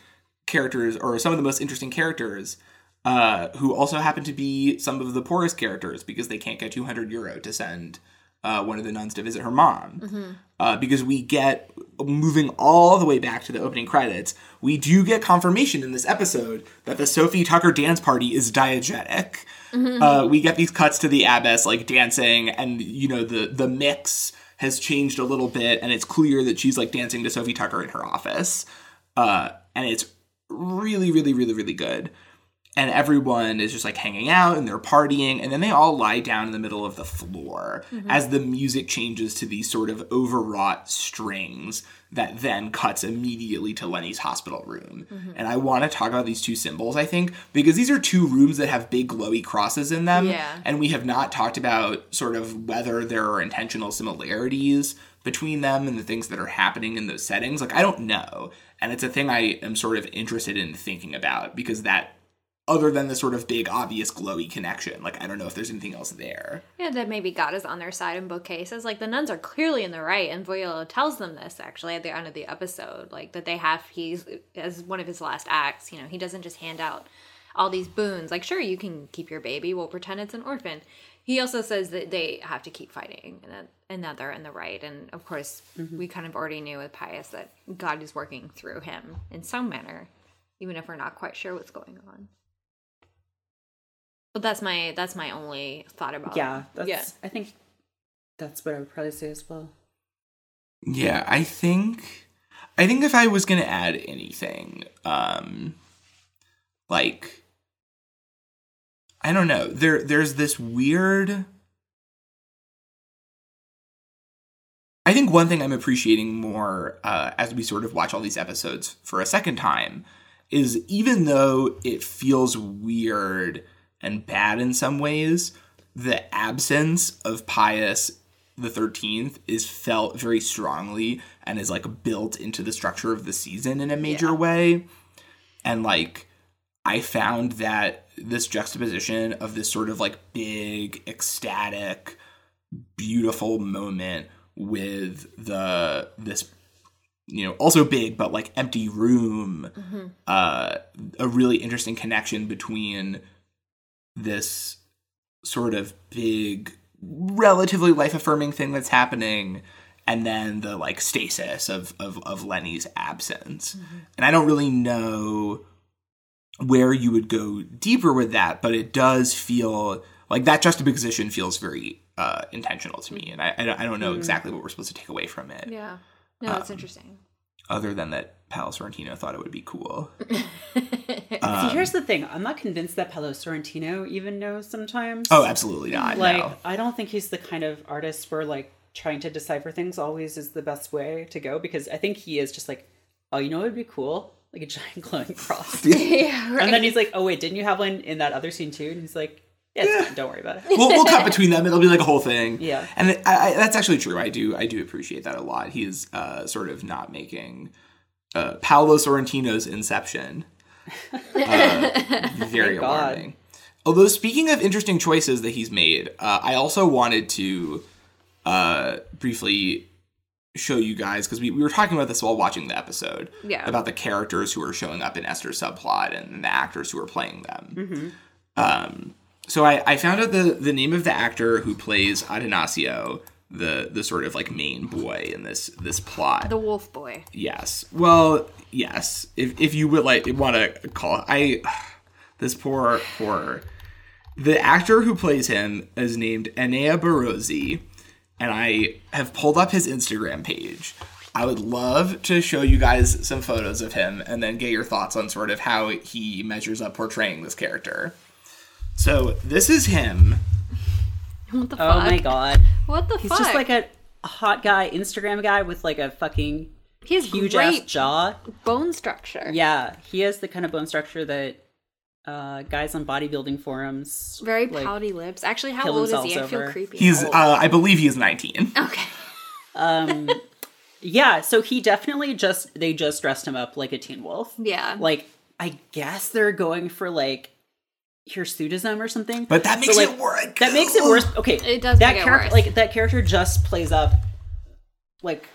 characters, or some of the most interesting characters, uh, who also happen to be some of the poorest characters because they can't get 200 euro to send uh, one of the nuns to visit her mom. Uh, because we get moving all the way back to the opening credits, we do get confirmation in this episode that the Sophie Tucker dance party is diegetic. Uh, we get these cuts to the abbess like dancing, and you know the the mix has changed a little bit, and it's clear that she's like dancing to Sophie Tucker in her office, uh, and it's really, really, really, really good and everyone is just like hanging out and they're partying and then they all lie down in the middle of the floor mm-hmm. as the music changes to these sort of overwrought strings that then cuts immediately to Lenny's hospital room. Mm-hmm. And I want to talk about these two symbols, I think, because these are two rooms that have big glowy crosses in them. Yeah. And we have not talked about sort of whether there are intentional similarities between them and the things that are happening in those settings. Like, I don't know. And it's a thing I am sort of interested in thinking about because that, other than the sort of big, obvious, glowy connection, like, I don't know if there's anything else there. Yeah, that maybe God is on their side in both cases. Like the nuns are clearly in the right, and Voiello tells them this actually at the end of the episode, like that they have he's as one of his last acts. You know, he doesn't just hand out all these boons. Like, sure, you can keep your baby. We'll pretend it's an orphan. He also says that they have to keep fighting, and that and that they're in the right. And of course, mm-hmm. we kind of already knew with Pius that God is working through him in some manner. even if we're not quite sure what's going on. But that's my that's my only thought about. Yeah, that's, yeah. I think that's what I would probably say as well. Yeah, I think I think if I was gonna add anything, um like I don't know, there there's this weird I think one thing I'm appreciating more uh, as we sort of watch all these episodes for a second time is even though it feels weird and bad in some ways, the absence of Pius the 13th is felt very strongly and is like built into the structure of the season in a major way. And like, I found that this juxtaposition of this sort of like big, ecstatic, beautiful moment with the this you know also big but like empty room uh a really interesting connection between this sort of big relatively life affirming thing that's happening and then the like stasis of of, of lenny's absence and i don't really know where you would go deeper with that but it does feel like that juxtaposition feels very uh intentional to me and i i don't- I don't know exactly what we're supposed to take away from it Yeah. No, Um, that's interesting. Other than that Paolo Sorrentino thought it would be cool. *laughs* See, here's the thing. I'm not convinced that Paolo Sorrentino even knows sometimes. Oh, absolutely not. like no. I don't think he's the kind of artist where like trying to decipher things always is the best way to go because I think he is just like, oh, you know it would be cool? Like a giant glowing cross. *laughs* yeah, right. And then he's like, oh wait, didn't you have one in that other scene too? And he's like, yeah, don't worry about it. we'll, we'll cut between them. It'll be like a whole thing. Yeah. and it, I, I, that's actually true. I do I do appreciate that a lot. He's uh, sort of not making uh, Paolo Sorrentino's Inception uh, *laughs* very alarming. Although speaking of interesting choices that he's made, uh, I also wanted to uh, briefly show you guys because we, we were talking about this while watching the episode Yeah. about the characters who are showing up in Esther's subplot and the actors who are playing them. Um, so I, I found out the, the name of the actor who plays Atanasio, the the sort of like main boy in this this plot. the Wolf Boy. Yes. Well, yes. If if you would like want to call I *sighs* this poor poor the actor who plays him is named Enea Barozzi, and I have pulled up his Instagram page. I would love to show you guys some photos of him and then get your thoughts on sort of how he measures up portraying this character. So this is him. What the Oh my god. What the He's fuck? just like a hot guy Instagram guy with like a fucking he has huge great ass jaw. bone structure. Yeah, he has the kind of bone structure that uh, guys on bodybuilding forums Very like, pouty lips. Actually, how old is he? I feel over. creepy. He's uh. I believe he is 19. *laughs* okay. Um, yeah, so he definitely just they just dressed him up like a teen wolf. Yeah. Like I guess they're going for like hirsutism or something. But that So, makes like, it worse. That makes it worse. Okay, It does that character like that character just plays up like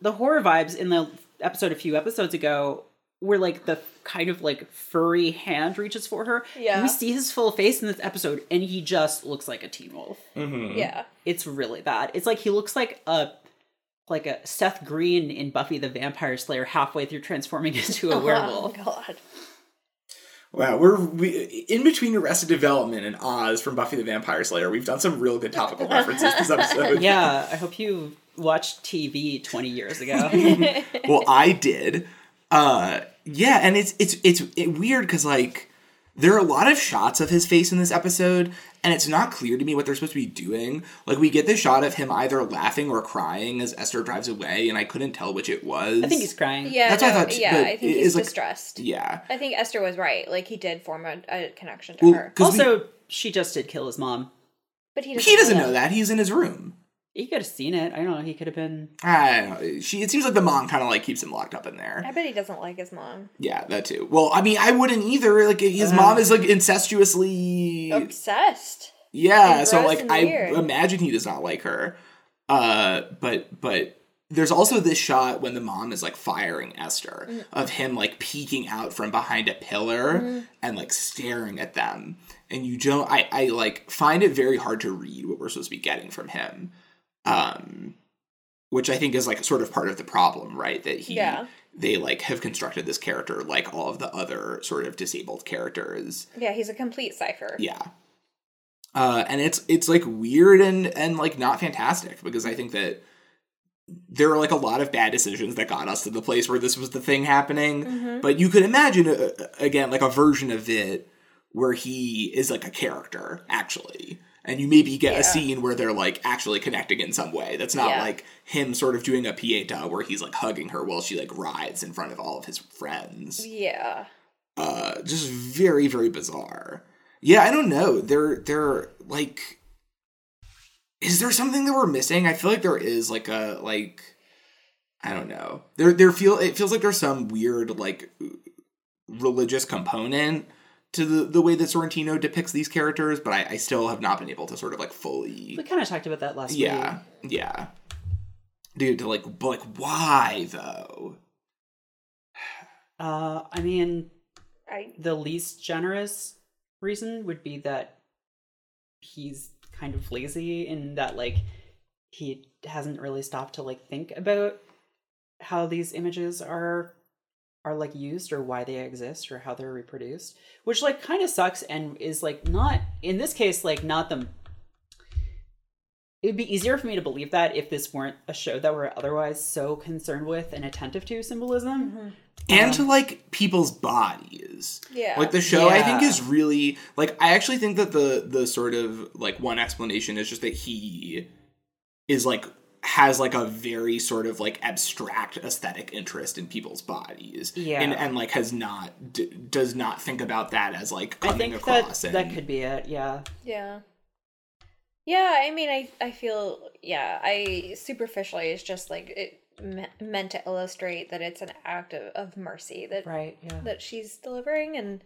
the horror vibes in the episode a few episodes ago where like the kind of like furry hand reaches for her. Yeah. We see his full face in this episode and he just looks like a teen wolf. Mm-hmm. Yeah. It's really bad. It's like he looks like a like a Seth Green in Buffy the Vampire Slayer halfway through transforming *laughs* into a oh, werewolf. Oh god. Wow, we're we, in between Arrested Development and Oz from Buffy the Vampire Slayer. We've done some real good topical references this episode. *laughs* Yeah, I hope you watched TV 20 years ago. *laughs* well, I did. Uh, yeah, and it's it's it's it weird because like there are a lot of shots of his face in this episode, and it's not clear to me what they're supposed to be doing. Like we get this shot of him either laughing or crying as Esther drives away, and I couldn't tell which it was. I think he's crying. Yeah, That's what I no, thought, yeah, I think he's is, like- distressed. Yeah. I think Esther was right. Like he did form a, a connection to Well, her, 'cause we- Also, she just did kill his mom. but he doesn't. he doesn't know that. He's in his room. He could have seen it. I don't know. He could have been. I don't know. She. It seems like the mom kind of like keeps him locked up in there. I bet he doesn't like his mom. Yeah, that too. Well, I mean, I wouldn't either. Like his mom is like incestuously. Obsessed. Yeah, so like I weird. imagine he does not like her. Uh, but but there's also this shot when the mom is like firing Esther Mm. of him like peeking out from behind a pillar Mm-hmm. and like staring at them, and you don't. I I like find it very hard to read what we're supposed to be getting from him. Um, which I think is like sort of part of the problem, right? That he Yeah. they like have constructed this character like all of the other sort of disabled characters. Yeah, he's a complete cipher. Yeah. Uh, and it's it's like weird and and like not fantastic because I think that there are like a lot of bad decisions that got us to the place where this was the thing happening. But you could imagine uh, again like a version of it where he is like a character actually. And you maybe get Yeah. a scene where they're like actually connecting in some way. That's not Yeah. like him sort of doing a pieta where he's like hugging her while she like rides in front of all of his friends Yeah. uh just very very bizarre yeah i don't know they're they're like is there something that we're missing i feel like there is like a like i don't know there there feel it feels like there's some weird like religious component to the the way that sorrentino depicts these characters but i, I still have not been able to sort of like fully We kind of talked about that last yeah week. yeah yeah. dude to like but like why though Uh, I mean, I the least generous reason would be that he's kind of lazy in that like he hasn't really stopped to like think about how these images are are like used or why they exist or how they're reproduced which like kind of sucks and is like not in this case like not the it would be easier for me to believe that if this weren't a show that we're otherwise so concerned with and attentive to symbolism. Mm-hmm. And to like people's bodies. Yeah. like the show i think is really like i actually think that the the sort of like one explanation is just that he is like has like a very sort of like abstract aesthetic interest in people's bodies Yeah. and and like has not d- does not think about that as like i coming think that across and that could be it yeah Yeah. Yeah, I mean, I I feel yeah. I superficially it's just like it me- meant to illustrate that it's an act of, of mercy that right yeah that she's delivering, and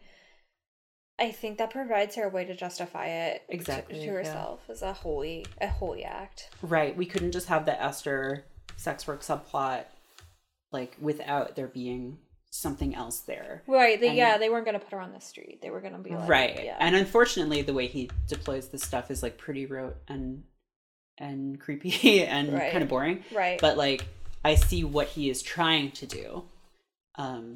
I think that provides her a way to justify it to- Exactly, to, yeah. herself as a holy a holy act. Right. We couldn't just have the Esther sex work subplot like without there being something else there. Right? They, And- yeah, they weren't gonna put her on the street. They were gonna be like, right. Yeah. And unfortunately the way he deploys this stuff is like pretty rote and and creepy *laughs* and Right. kind of boring. right. But like I see what he is trying to do. Um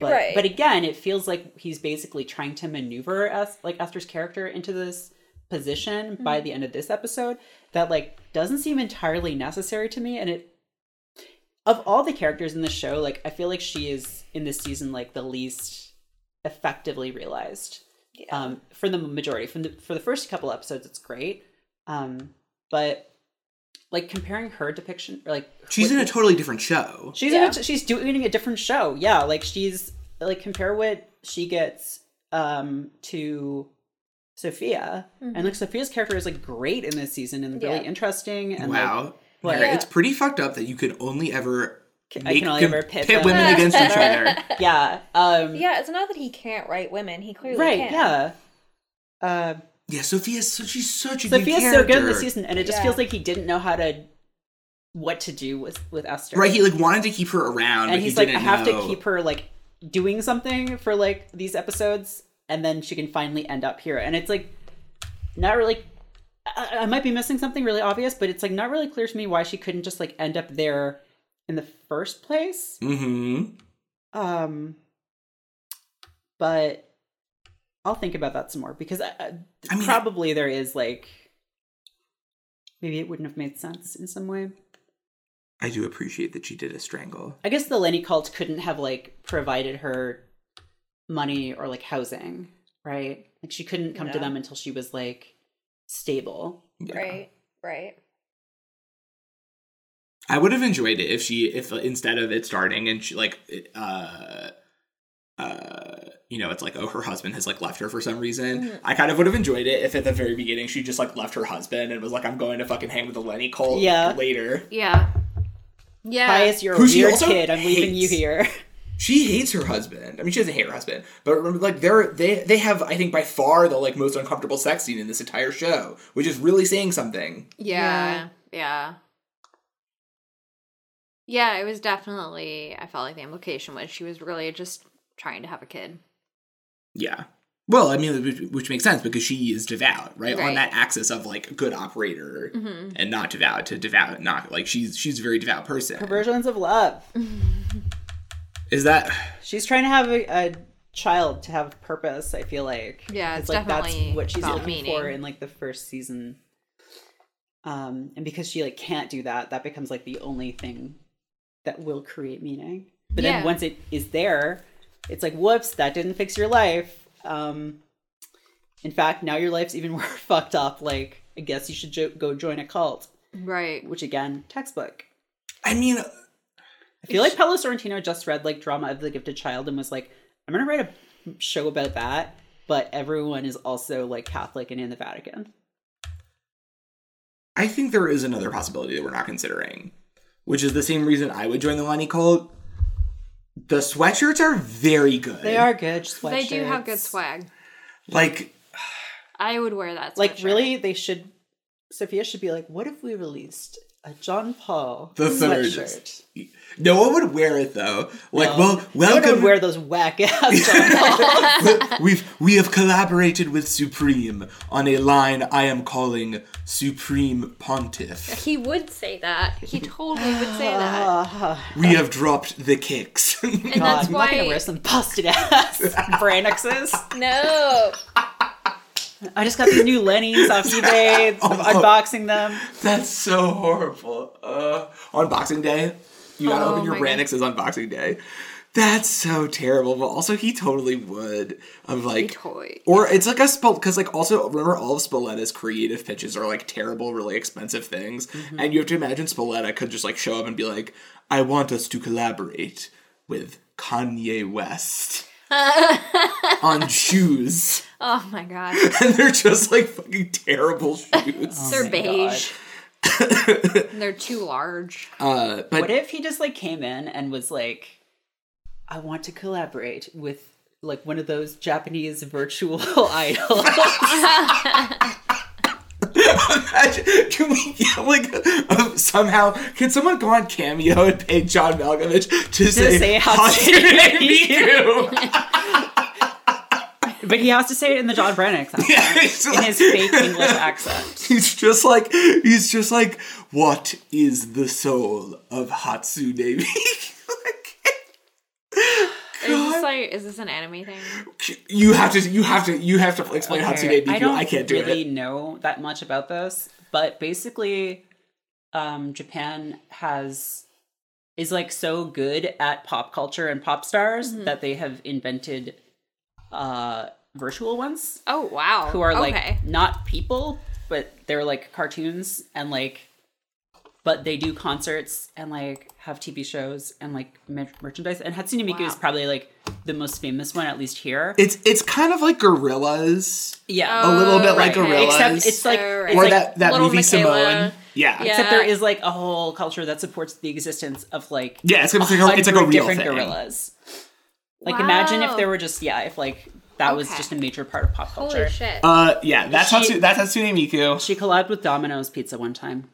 but Right. but again, it feels like he's basically trying to maneuver us like Esther's character into this position Mm-hmm. by the end of this episode that like doesn't seem entirely necessary to me and it of all the characters in the show like I feel like she is in this season like the least effectively realized yeah. um for the majority from the for the first couple episodes it's great um but like comparing her depiction or like she's what- in a totally different show She's Yeah. in a, she's doing a different show. Yeah, like she's like compare what she gets um to Sophia, and like Sophia's character is like great in this season and really Yeah. interesting. And like, wow what? Mary, Yeah. it's pretty fucked up that you could only ever I make- can only ever pit them. women *laughs* against each other *laughs* yeah, um, yeah, it's not that he can't write women. He clearly right, can. yeah. Uh, yeah sophia's so she's such a good Sophia's so good in this season, and it just Yeah. feels like he didn't know how to what to do with with Esther. right he like wanted to keep her around but and he he's like, I didn't have know. to keep her like doing something for like these episodes, and then she can finally end up here. And it's like not really. I, I might be missing something really obvious, but it's like not really clear to me why she couldn't just like end up there in the first place. mm-hmm Um, but I'll think about that some more because I, I, I mean- probably there is like maybe it wouldn't have made sense in some way. I do appreciate that she did a strangle. I guess the Lenny cult couldn't have like provided her money or like housing, right? Like she couldn't come to them until she was like stable. Yeah. Right. Right. I would have enjoyed it if she, if uh, instead of it starting and she like, uh, uh, you know, it's like, oh, her husband has like left her for some reason. Mm-hmm. I kind of would have enjoyed it if at the very beginning she just like left her husband and was like, I'm going to fucking hang with the Lenny cult Yeah. later. Yeah. Yeah. Bias, you're a Who she weird kid. I'm leaving you here. She hates her husband. I mean, she doesn't hate her husband, but remember, like they're they they have I think by far the like most uncomfortable sex scene in this entire show, which is really saying something. Yeah. Yeah. Yeah, it was definitely I felt like the implication was she was really just trying to have a kid. Yeah. Well, I mean, which, which makes sense because she is devout, right? On that axis of like good operator and not devout to devout, not like she's she's a very devout person. Perversions of love. *laughs* Is that She's trying to have a, a child to have purpose. I feel like Yeah, it's like definitely that's what she's looking meaning. for in like the first season. Um, and because she like can't do that, that becomes like the only thing that will create meaning. But Yeah. then once it is there, it's like whoops, that didn't fix your life. Um, in fact, now your life's even *laughs* more fucked up. Like I guess you should jo- go join a cult, Right. which again, textbook. I mean, I feel like Paolo Sorrentino just read like Drama of the Gifted Child and was like, I'm gonna write a show about that, but everyone is also like Catholic and in the Vatican. I think there is another possibility that we're not considering, which is the same reason I would join the Lenny cult. The sweatshirts are very good. They are good sweatshirts. They do have good swag. like I would wear that. Like really, they should. Sophia should be like, what if we released a John Paul The third. sweatshirt? No one would wear it though. Like, No. well, No one welcome. would wear those whack ass *laughs* We've we have collaborated with Supreme on a line I am calling Supreme Pontiff. He would say that. He totally would say that. *sighs* We have dropped the kicks. *laughs* And God, that's I'm not gonna wear some busted ass *laughs* Brannoxes. No. I just got these new Lennies off eBay. I'm unboxing them. That's so horrible. Uh, on Boxing Day, you gotta Oh open your my God. Brannoxes on Boxing Day. That's so terrible. But also, he totally would. Of like, totally- or it's like a spell because like also remember all of Spalletta's creative pitches are like terrible, really expensive things, Mm-hmm. and you have to imagine Spoletta could just like show up and be like, "I want us to collaborate with Kanye West." *laughs* on shoes, Oh my god. *laughs* and they're just like fucking terrible *laughs* shoes. Oh They're my beige. They're too large. *laughs* Uh, but What if he just like came in and was like, I want to collaborate with like one of those Japanese virtual *laughs* idols. *laughs* Imagine, can we get like uh, somehow? Can someone go on Cameo and pay John Malkovich to, say, say Hatsune Hatsune Miku? But he has to say it in the John Brannox accent. *laughs* Yeah, In like- his fake English accent. *laughs* He's just like he's just like what is the soul of Hatsune Miku? Is this like is this an anime thing? you have to you have to you have to explain Hatsune Miku. I I, don't I can't do really it. know that much about this, but basically, um, Japan has is like so good at pop culture and pop stars Mm-hmm. that they have invented uh virtual ones Oh wow. who are okay. like not people, but they're like cartoons and like but they do concerts and like have TV shows and like mer- merchandise. And Hatsune Miku is probably like the most famous one, at least here. It's it's kind of like Gorillaz, yeah, a little bit oh, like Oh, right. Gorillaz, except it's like Oh, right. it's or like, that that movie Michaela. Simone. Yeah. Yeah. Except there is like a whole culture that supports the existence of like Yeah, it's, it's, like a, it's like a hundred real different thing. Gorillaz. Like imagine if there were just yeah, if like that was just a major part of pop culture. Holy shit. Uh, yeah, that's She- Hatsune, that's Hatsune Miku. She collabed with Domino's Pizza one time,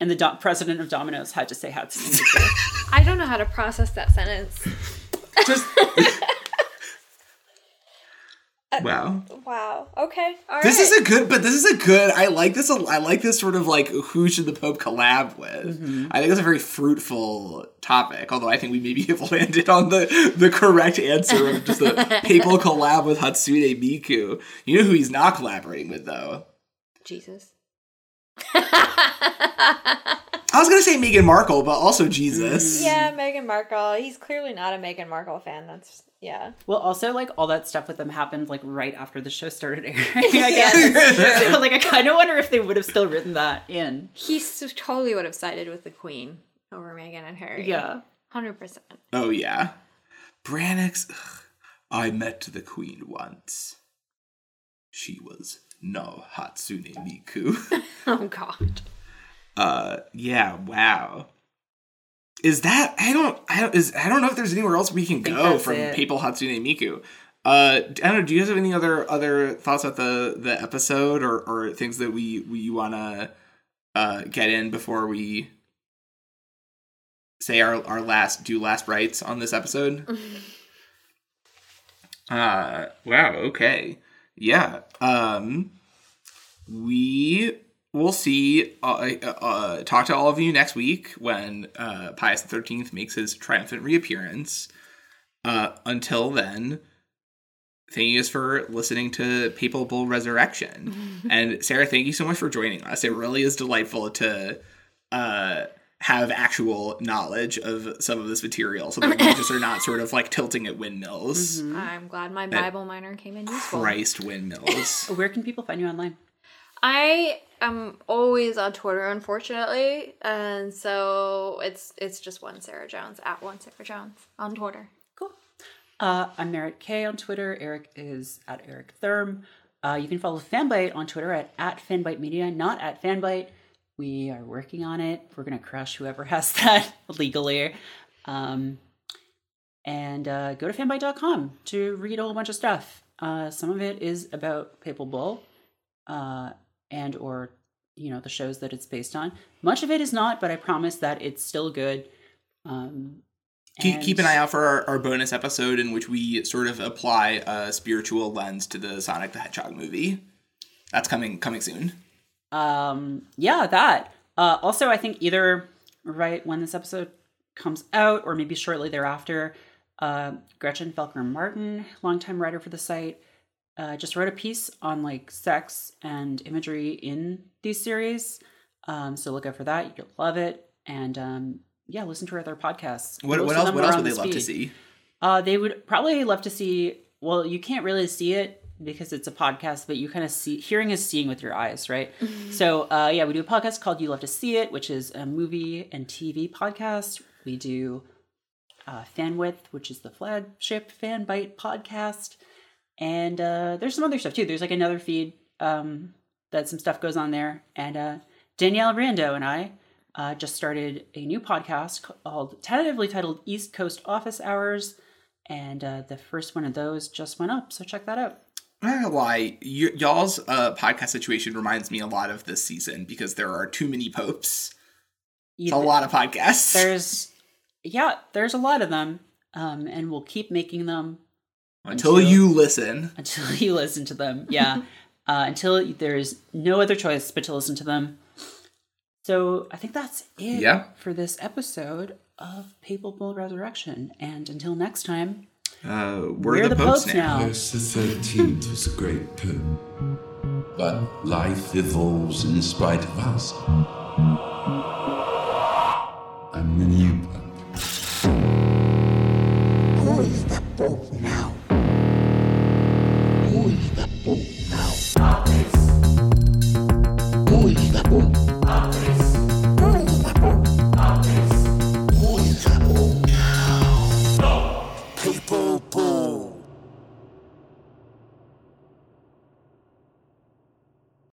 and the do- president of Domino's had to say Hatsune Miku. *laughs* I don't know how to process that sentence. Just *laughs* wow. Wow. Okay. All right. This is a good, but this is a good. I like this. I like this sort of like who should the Pope collab with. Mm-hmm. I think it's a very fruitful topic. Although I think we maybe *laughs* have landed on the the correct answer of just the *laughs* papal collab with Hatsune Miku. You know who he's not collaborating with though. Jesus. *laughs* I was gonna say Meghan Markle, but also Jesus. Mm. Yeah, Meghan Markle. He's clearly not a Meghan Markle fan. That's yeah. well, also like all that stuff with them happened like right after the show started airing. *laughs* I guess. so, like I kind of wonder if they would have still written that in. He totally would have sided with the Queen over Meghan and Harry. Yeah. Hundred percent. Oh yeah, Brannox. ugh, I met the Queen once. She was no Hatsune Miku. *laughs* Oh god. Uh, yeah, wow. Is that I don't I don't is I don't know if there's anywhere else we can go from it. Papal Hatsune Miku. Uh, I don't know. Do you guys have any other other thoughts about the the episode or or things that we we want to uh get in before we say our our last do last rites on this episode? *laughs* Uh, wow. Okay. Yeah. Um, we will see. Uh, uh, uh, talk to all of you next week when uh, Pius the Thirteenth makes his triumphant reappearance. Uh, until then, thank you guys for listening to Papal Bull Resurrection. *laughs* and Sarah, thank you so much for joining us. It really is delightful to uh, have actual knowledge of some of this material, so that we just are not sort of like tilting at windmills. I'm glad my Bible minor came in useful. Christ windmills. *laughs* Where can people find you online? I am always on Twitter, unfortunately, and so it's it's just one Sarah Jones at one Sarah Jones on Twitter. Cool. Uh, I'm Merritt K on Twitter. Eric is at Eric Thurm. Uh, you can follow Fanbyte on Twitter at, at Fanbyte Media, not at Fanbyte. We are working on it. We're going to crush whoever *laughs* has that legally. Um, and uh, go to fanbyte.com to read a whole bunch of stuff. Uh, some of it is about Papal Bull uh, and or you know the shows that it's based on. Much of it is not, but I promise that it's still good. Um, keep, keep an eye out for our, our bonus episode in which we sort of apply a spiritual lens to the Sonic the Hedgehog movie. That's coming coming soon. um yeah that uh also i think either right when this episode comes out or maybe shortly thereafter uh gretchen felker martin longtime writer for the site uh just wrote a piece on like sex and imagery in these series um so look out for that you'll love it and um yeah listen to her other podcasts What, Most what else? What else would they love to see? uh, they would probably love to see. Well, you can't really see it because it's a podcast, but you kind of see. Hearing is seeing with your eyes, right? So, uh, yeah, we do a podcast called "You Love to See It," which is a movie and TV podcast. We do uh, Fan Width, which is the flagship Fanbyte podcast, and uh, there's some other stuff too. There's like another feed um, that some stuff goes on there, and uh, Danielle Rando and I uh, just started a new podcast called tentatively titled East Coast Office Hours, and uh, the first one of those just went up. So check that out. I'm not gonna lie, y- y'all's uh, podcast situation reminds me a lot of this season because there are too many popes. It's a lot of podcasts. There's, yeah, there's a lot of them, um, and we'll keep making them until, you listen. Until you listen to them. Yeah. *laughs* uh, until there is no other choice but to listen to them. So I think that's it yeah. for this episode of Papal Bull Resurrection. And until next time, uh, we're, we're the, the popes, popes now. Pius thirteenth was a great pope, but life evolves in spite of us. and many.